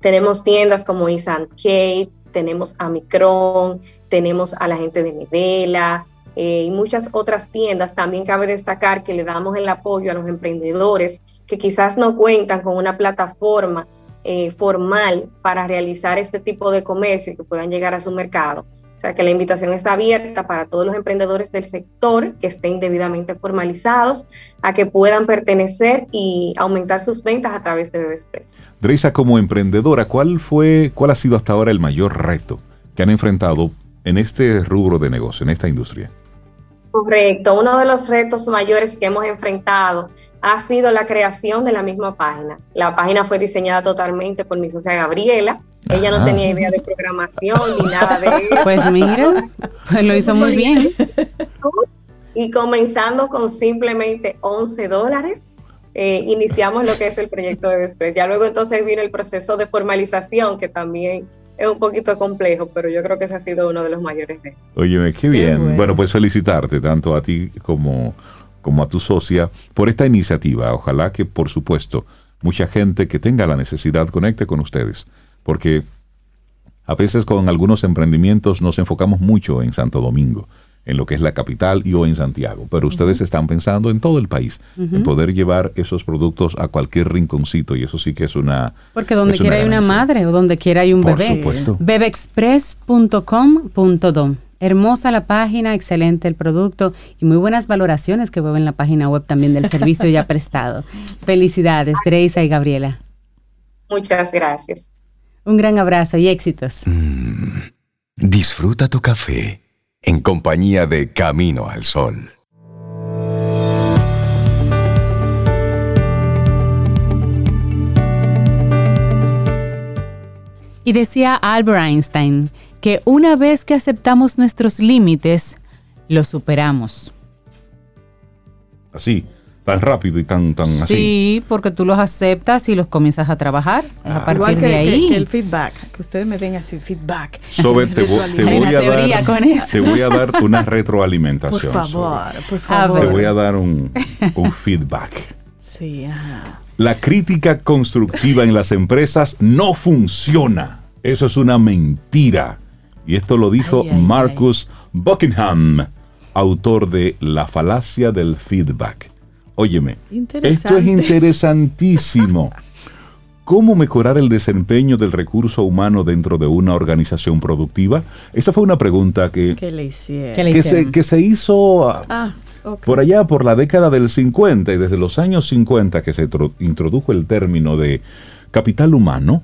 Tenemos tiendas como Isan Kate, tenemos a Micron, tenemos a la gente de Medela eh, y muchas otras tiendas. También cabe destacar que le damos el apoyo a los emprendedores que quizás no cuentan con una plataforma eh, formal para realizar este tipo de comercio y que puedan llegar a su mercado. O sea que la invitación está abierta para todos los emprendedores del sector que estén debidamente formalizados a que puedan pertenecer y aumentar sus ventas a través de Bebexpress. Dreisa, como emprendedora, ¿cuál fue, cuál ha sido hasta ahora el mayor reto que han enfrentado en este rubro de negocio, en esta industria? Correcto, uno de los retos mayores que hemos enfrentado ha sido la creación de la misma página. La página fue diseñada totalmente por mi socia Gabriela. Ella no tenía idea de programación ni nada de eso. Pues mira, pues lo hizo muy bien. Y comenzando con simplemente 11 dólares, eh, iniciamos lo que es el proyecto de Express. Ya luego entonces vino el proceso de formalización que también es un poquito complejo, pero yo creo que ese ha sido uno de los mayores de. Óyeme, qué bien. bueno. pues felicitarte tanto a ti como, como a tu socia por esta iniciativa. Ojalá que, por supuesto, mucha gente que tenga la necesidad conecte con ustedes, porque a veces con algunos emprendimientos nos enfocamos mucho en Santo Domingo en lo que es la capital y o en Santiago, pero ustedes están pensando en todo el país, en poder llevar esos productos a cualquier rinconcito y eso sí que es una... Porque donde quiera hay una madre o donde quiera hay un Por bebé. supuesto. Bebexpress.com.do Hermosa la página, excelente el producto y muy buenas valoraciones que veo en la página web también del servicio ya prestado. Felicidades, Dreisa y Gabriela. Muchas gracias. Un gran abrazo y éxitos. Mm, disfruta tu café en compañía de Camino al Sol. Y decía Albert Einstein que una vez que aceptamos nuestros límites, los superamos. Así, tan rápido y tan, tan así. Sí, porque tú los aceptas y los comienzas a trabajar. a Igual que, de ahí. que el feedback, que ustedes me den así feedback. Sobe, te, vo- te Hay voy a dar, con eso. te voy a dar una Por retroalimentación. favor, Sobe. por favor. Te voy a dar un, un feedback. Sí, ajá. La crítica constructiva en las empresas no funciona. Eso es una mentira. Y esto lo dijo Ay, ay, Marcus Buckingham, autor de La falacia del feedback. Óyeme, esto es interesantísimo. ¿Cómo mejorar el desempeño del recurso humano dentro de una organización productiva? Esa fue una pregunta que, ¿Qué le hicieron? ¿Qué le que, se, que se hizo ah, Ah, por allá, por la década del 50 y desde los años 50 que se tro- introdujo el término de capital humano,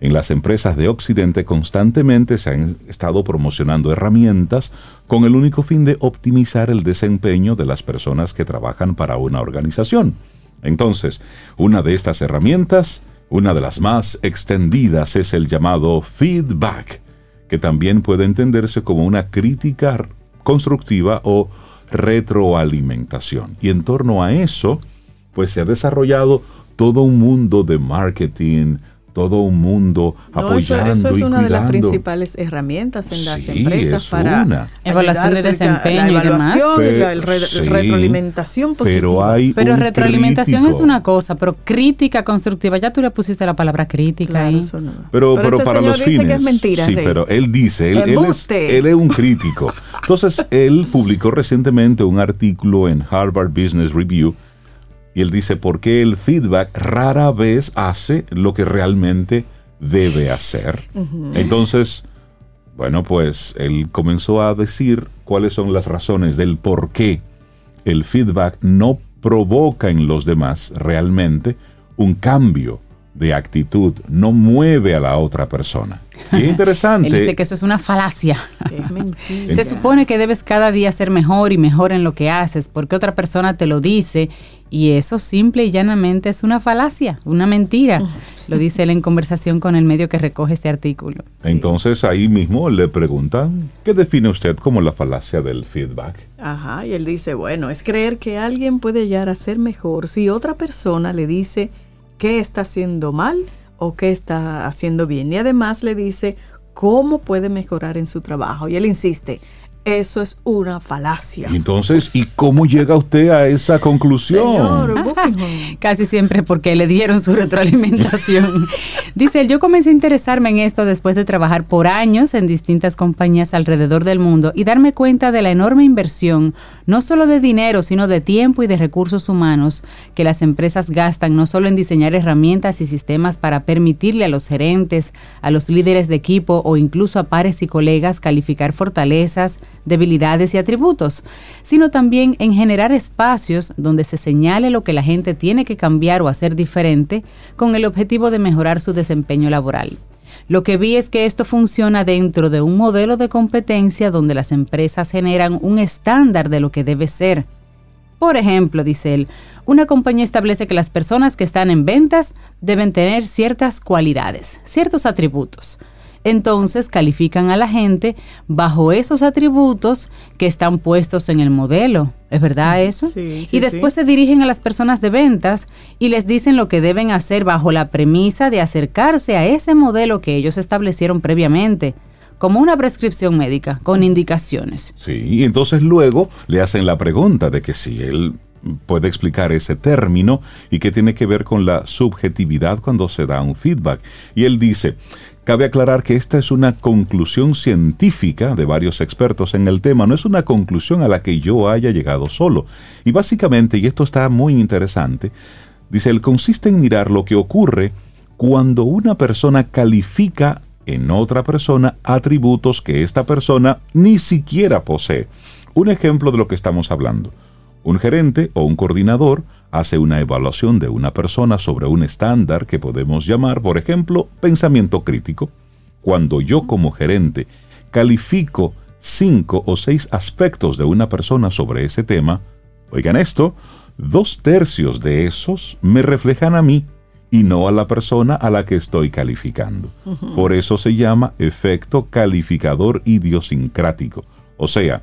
en las empresas de Occidente constantemente se han estado promocionando herramientas con el único fin de optimizar el desempeño de las personas que trabajan para una organización. Entonces, una de estas herramientas, una de las más extendidas, es el llamado feedback, que también puede entenderse como una crítica constructiva o retroalimentación. Y en torno a eso, pues se ha desarrollado todo un mundo de marketing, todo un mundo No, eso, apoyando eso es y una de las principales herramientas en las Sí, empresas es para una. Evaluación de desempeño la y demás. evaluación, Pe- la re- sí, retroalimentación positiva. Pero hay Pero un retroalimentación crítico. es una cosa, pero crítica constructiva, ya tú le pusiste la palabra crítica Claro, ahí. eso no. Pero, pero, este para señor los dice fines. que es mentira, sí, Rey. pero él dice, él, él es, él es un crítico. Entonces, él publicó recientemente un artículo en Harvard Business Review y él dice por qué el feedback rara vez hace lo que realmente debe hacer. Entonces, bueno, pues él comenzó a decir cuáles son las razones del por qué el feedback no provoca en los demás realmente un cambio de actitud, no mueve a la otra persona. Y es interesante. Él dice que eso es una falacia. Que es mentira. Se supone que debes cada día ser mejor y mejor en lo que haces, porque otra persona te lo dice y eso simple y llanamente es una falacia, una mentira. Lo dice él en conversación con el medio que recoge este artículo. Entonces ahí mismo le preguntan, ¿qué define usted como la falacia del feedback? Ajá, y él dice, bueno, es creer que alguien puede llegar a ser mejor si otra persona le dice qué está haciendo mal o qué está haciendo bien. Y además le dice cómo puede mejorar en su trabajo. Y él insiste, eso es una falacia. Entonces, ¿y cómo llega usted a esa conclusión? Señor. Casi siempre porque le dieron su retroalimentación. Dice él, yo comencé a interesarme en esto después de trabajar por años en distintas compañías alrededor del mundo y darme cuenta de la enorme inversión, no solo de dinero, sino de tiempo y de recursos humanos que las empresas gastan no solo en diseñar herramientas y sistemas para permitirle a los gerentes, a los líderes de equipo o incluso a pares y colegas calificar fortalezas, debilidades y atributos, sino también en generar espacios donde se señale lo que la gente tiene que cambiar o hacer diferente con el objetivo de mejorar su desempeño laboral. Lo que vi es que esto funciona dentro de un modelo de competencia donde las empresas generan un estándar de lo que debe ser. Por ejemplo, dice él, una compañía establece que las personas que están en ventas deben tener ciertas cualidades, ciertos atributos. Entonces califican a la gente bajo esos atributos que están puestos en el modelo. ¿Es verdad eso? Sí, sí, y después sí. se dirigen a las personas de ventas y les dicen lo que deben hacer bajo la premisa de acercarse a ese modelo que ellos establecieron previamente, como una prescripción médica, con indicaciones. Sí, y entonces luego le hacen la pregunta de que si él puede explicar ese término y qué tiene que ver con la subjetividad cuando se da un feedback. Y él dice, cabe aclarar que esta es una conclusión científica de varios expertos en el tema, no es una conclusión a la que yo haya llegado solo. Y básicamente, y esto está muy interesante, dice, él consiste en mirar lo que ocurre cuando una persona califica en otra persona atributos que esta persona ni siquiera posee. Un ejemplo de lo que estamos hablando. Un gerente o un coordinador hace una evaluación de una persona sobre un estándar que podemos llamar, por ejemplo, pensamiento crítico. Cuando yo como gerente califico cinco o seis aspectos de una persona sobre ese tema, oigan esto, dos tercios de esos me reflejan a mí y no a la persona a la que estoy calificando. Por eso se llama efecto calificador idiosincrático. O sea,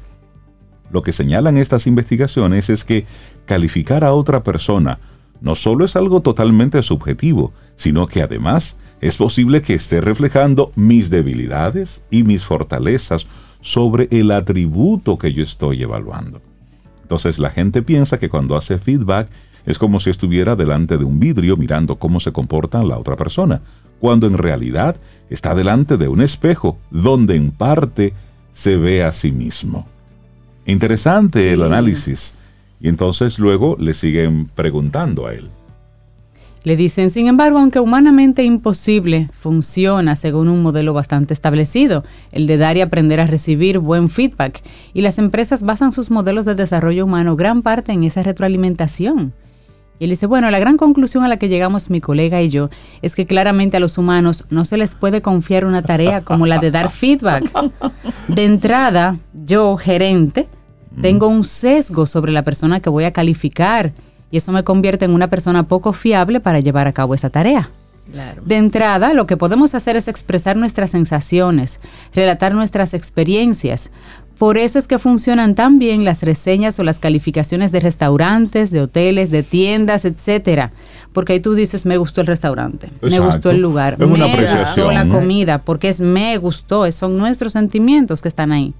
lo que señalan estas investigaciones es que calificar a otra persona no solo es algo totalmente subjetivo, sino que además es posible que esté reflejando mis debilidades y mis fortalezas sobre el atributo que yo estoy evaluando. Entonces la gente piensa que cuando hace feedback es como si estuviera delante de un vidrio mirando cómo se comporta la otra persona, cuando en realidad está delante de un espejo donde en parte se ve a sí mismo. Interesante el análisis. Y entonces luego le siguen preguntando a él. Le dicen, sin embargo, aunque humanamente imposible, funciona según un modelo bastante establecido, el de dar y aprender a recibir buen feedback. Y las empresas basan sus modelos de desarrollo humano gran parte en esa retroalimentación. Y él dice, bueno, la gran conclusión a la que llegamos mi colega y yo es que claramente a los humanos no se les puede confiar una tarea como la de dar feedback. De entrada, yo, gerente, tengo un sesgo sobre la persona que voy a calificar y eso me convierte en una persona poco fiable para llevar a cabo esa tarea. De entrada, lo que podemos hacer es expresar nuestras sensaciones, relatar nuestras experiencias. Por eso es que funcionan tan bien las reseñas o las calificaciones de restaurantes, de hoteles, de tiendas, etcétera. Porque ahí tú dices, me gustó el restaurante, me gustó el lugar, me gustó la comida, porque es me gustó, son nuestros sentimientos que están ahí.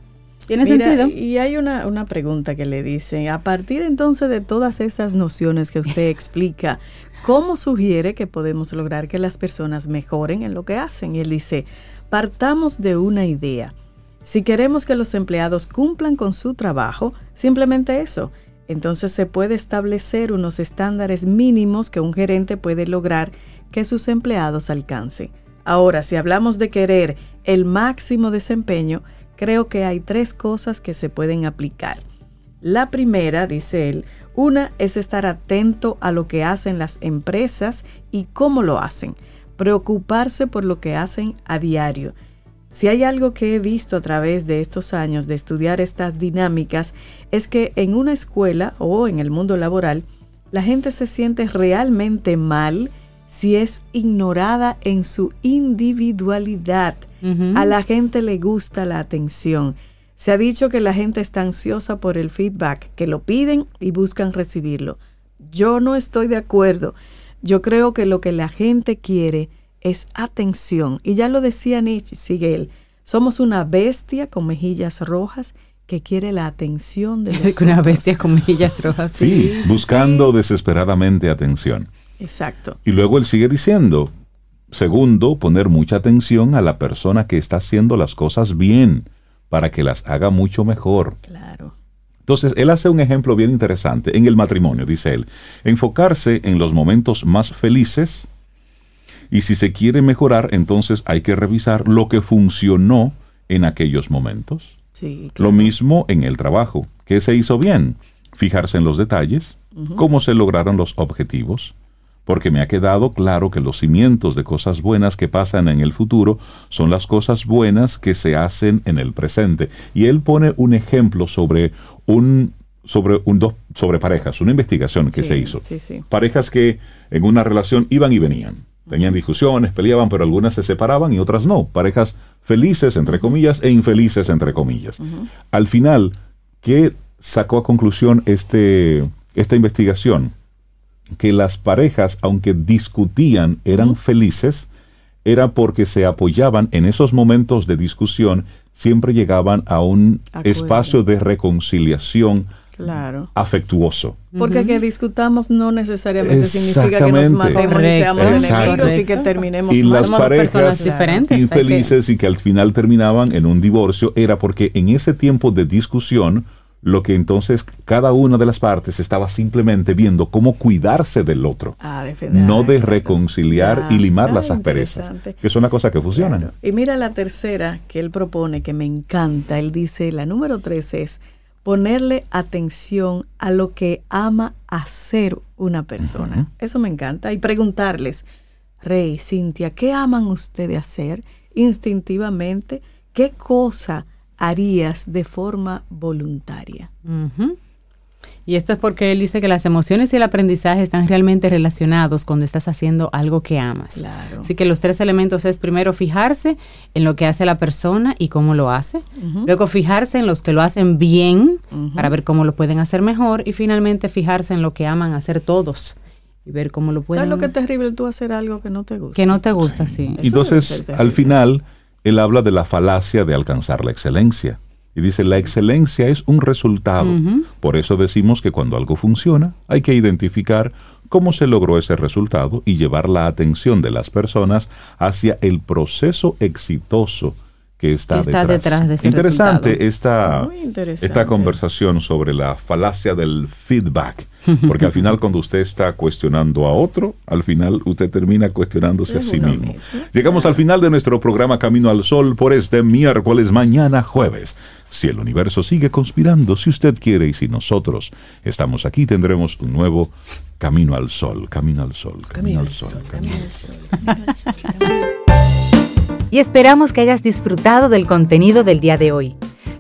¿Tiene sentido? Y hay una, una pregunta que le dice, a partir entonces de todas esas nociones que usted explica, ¿cómo sugiere que podemos lograr que las personas mejoren en lo que hacen? Y él dice, partamos de una idea. Si queremos que los empleados cumplan con su trabajo, simplemente eso. Entonces se puede establecer unos estándares mínimos que un gerente puede lograr que sus empleados alcancen. Ahora, si hablamos de querer el máximo desempeño, creo que hay tres cosas que se pueden aplicar. La primera, dice él, una es estar atento a lo que hacen las empresas y cómo lo hacen, preocuparse por lo que hacen a diario. Si hay algo que he visto a través de estos años de estudiar estas dinámicas, es que en una escuela o en el mundo laboral, la gente se siente realmente mal si es ignorada en su individualidad a la gente le gusta la atención. Se ha dicho que la gente está ansiosa por el feedback, que lo piden y buscan recibirlo. Yo no estoy de acuerdo. Yo creo que lo que la gente quiere es atención. Y ya lo decía Nietzsche, sigue él. Somos una bestia con mejillas rojas que quiere la atención de los Una bestia con mejillas rojas. Sí, buscando desesperadamente atención. Exacto. Y luego él sigue diciendo, Segundo, poner mucha atención a la persona que está haciendo las cosas bien para que las haga mucho mejor. Claro. Entonces, él hace un ejemplo bien interesante en el matrimonio, dice él. Enfocarse en los momentos más felices y si se quiere mejorar, entonces hay que revisar lo que funcionó en aquellos momentos. Sí, Lo mismo en el trabajo. ¿Qué se hizo bien? Fijarse en los detalles, cómo se lograron los objetivos, porque me ha quedado claro que los cimientos de cosas buenas que pasan en el futuro son las cosas buenas que se hacen en el presente. Y él pone un ejemplo sobre un sobre un dos sobre parejas, una investigación que se hizo. Parejas que en una relación iban y venían. Tenían discusiones, peleaban, pero algunas se separaban y otras no. Parejas felices, entre comillas, e infelices, entre comillas. Al final, ¿qué sacó a conclusión este, esta investigación? Que las parejas, aunque discutían, eran felices, era porque se apoyaban en esos momentos de discusión, siempre llegaban a un espacio de reconciliación claro. afectuoso. Porque que discutamos no necesariamente significa que nos matemos y seamos enemigos y que terminemos y las parejas diferentes, infelices y que al final terminaban en un divorcio era porque en ese tiempo de discusión lo que entonces cada una de las partes estaba simplemente viendo cómo cuidarse del otro, ah, no de reconciliar y limar las asperezas, que es una cosa que funciona. Y mira la tercera que él propone, que me encanta, él dice, la número tres es ponerle atención a lo que ama hacer una persona. Eso me encanta. Y preguntarles, Rey, Cintia, ¿qué aman ustedes hacer instintivamente? ¿Qué cosa harías de forma voluntaria. Y esto es porque él dice que las emociones y el aprendizaje están realmente relacionados cuando estás haciendo algo que amas. Así que los tres elementos es primero fijarse en lo que hace la persona y cómo lo hace. Luego fijarse en los que lo hacen bien para ver cómo lo pueden hacer mejor. Y finalmente fijarse en lo que aman hacer todos y ver cómo lo pueden. ¿Sabes lo que es terrible tú hacer algo que no te gusta? Que no te gusta, sí. Entonces, al final, él habla de la falacia de alcanzar la excelencia. Y dice, la excelencia es un resultado. Por eso decimos que cuando algo funciona, hay que identificar cómo se logró ese resultado y llevar la atención de las personas hacia el proceso exitoso que está, detrás. de ese interesante esta, esta conversación sobre la falacia del feedback, porque al final cuando usted está cuestionando a otro, al final usted termina cuestionándose a sí mismo. Llegamos al final de nuestro programa Camino al Sol por este miércoles, mañana jueves. Si el universo sigue conspirando, si usted quiere y si nosotros estamos aquí, tendremos un nuevo Camino al Sol, Camino al Sol, Camino, al Sol. Camino al Sol y esperamos que hayas disfrutado del contenido del día de hoy.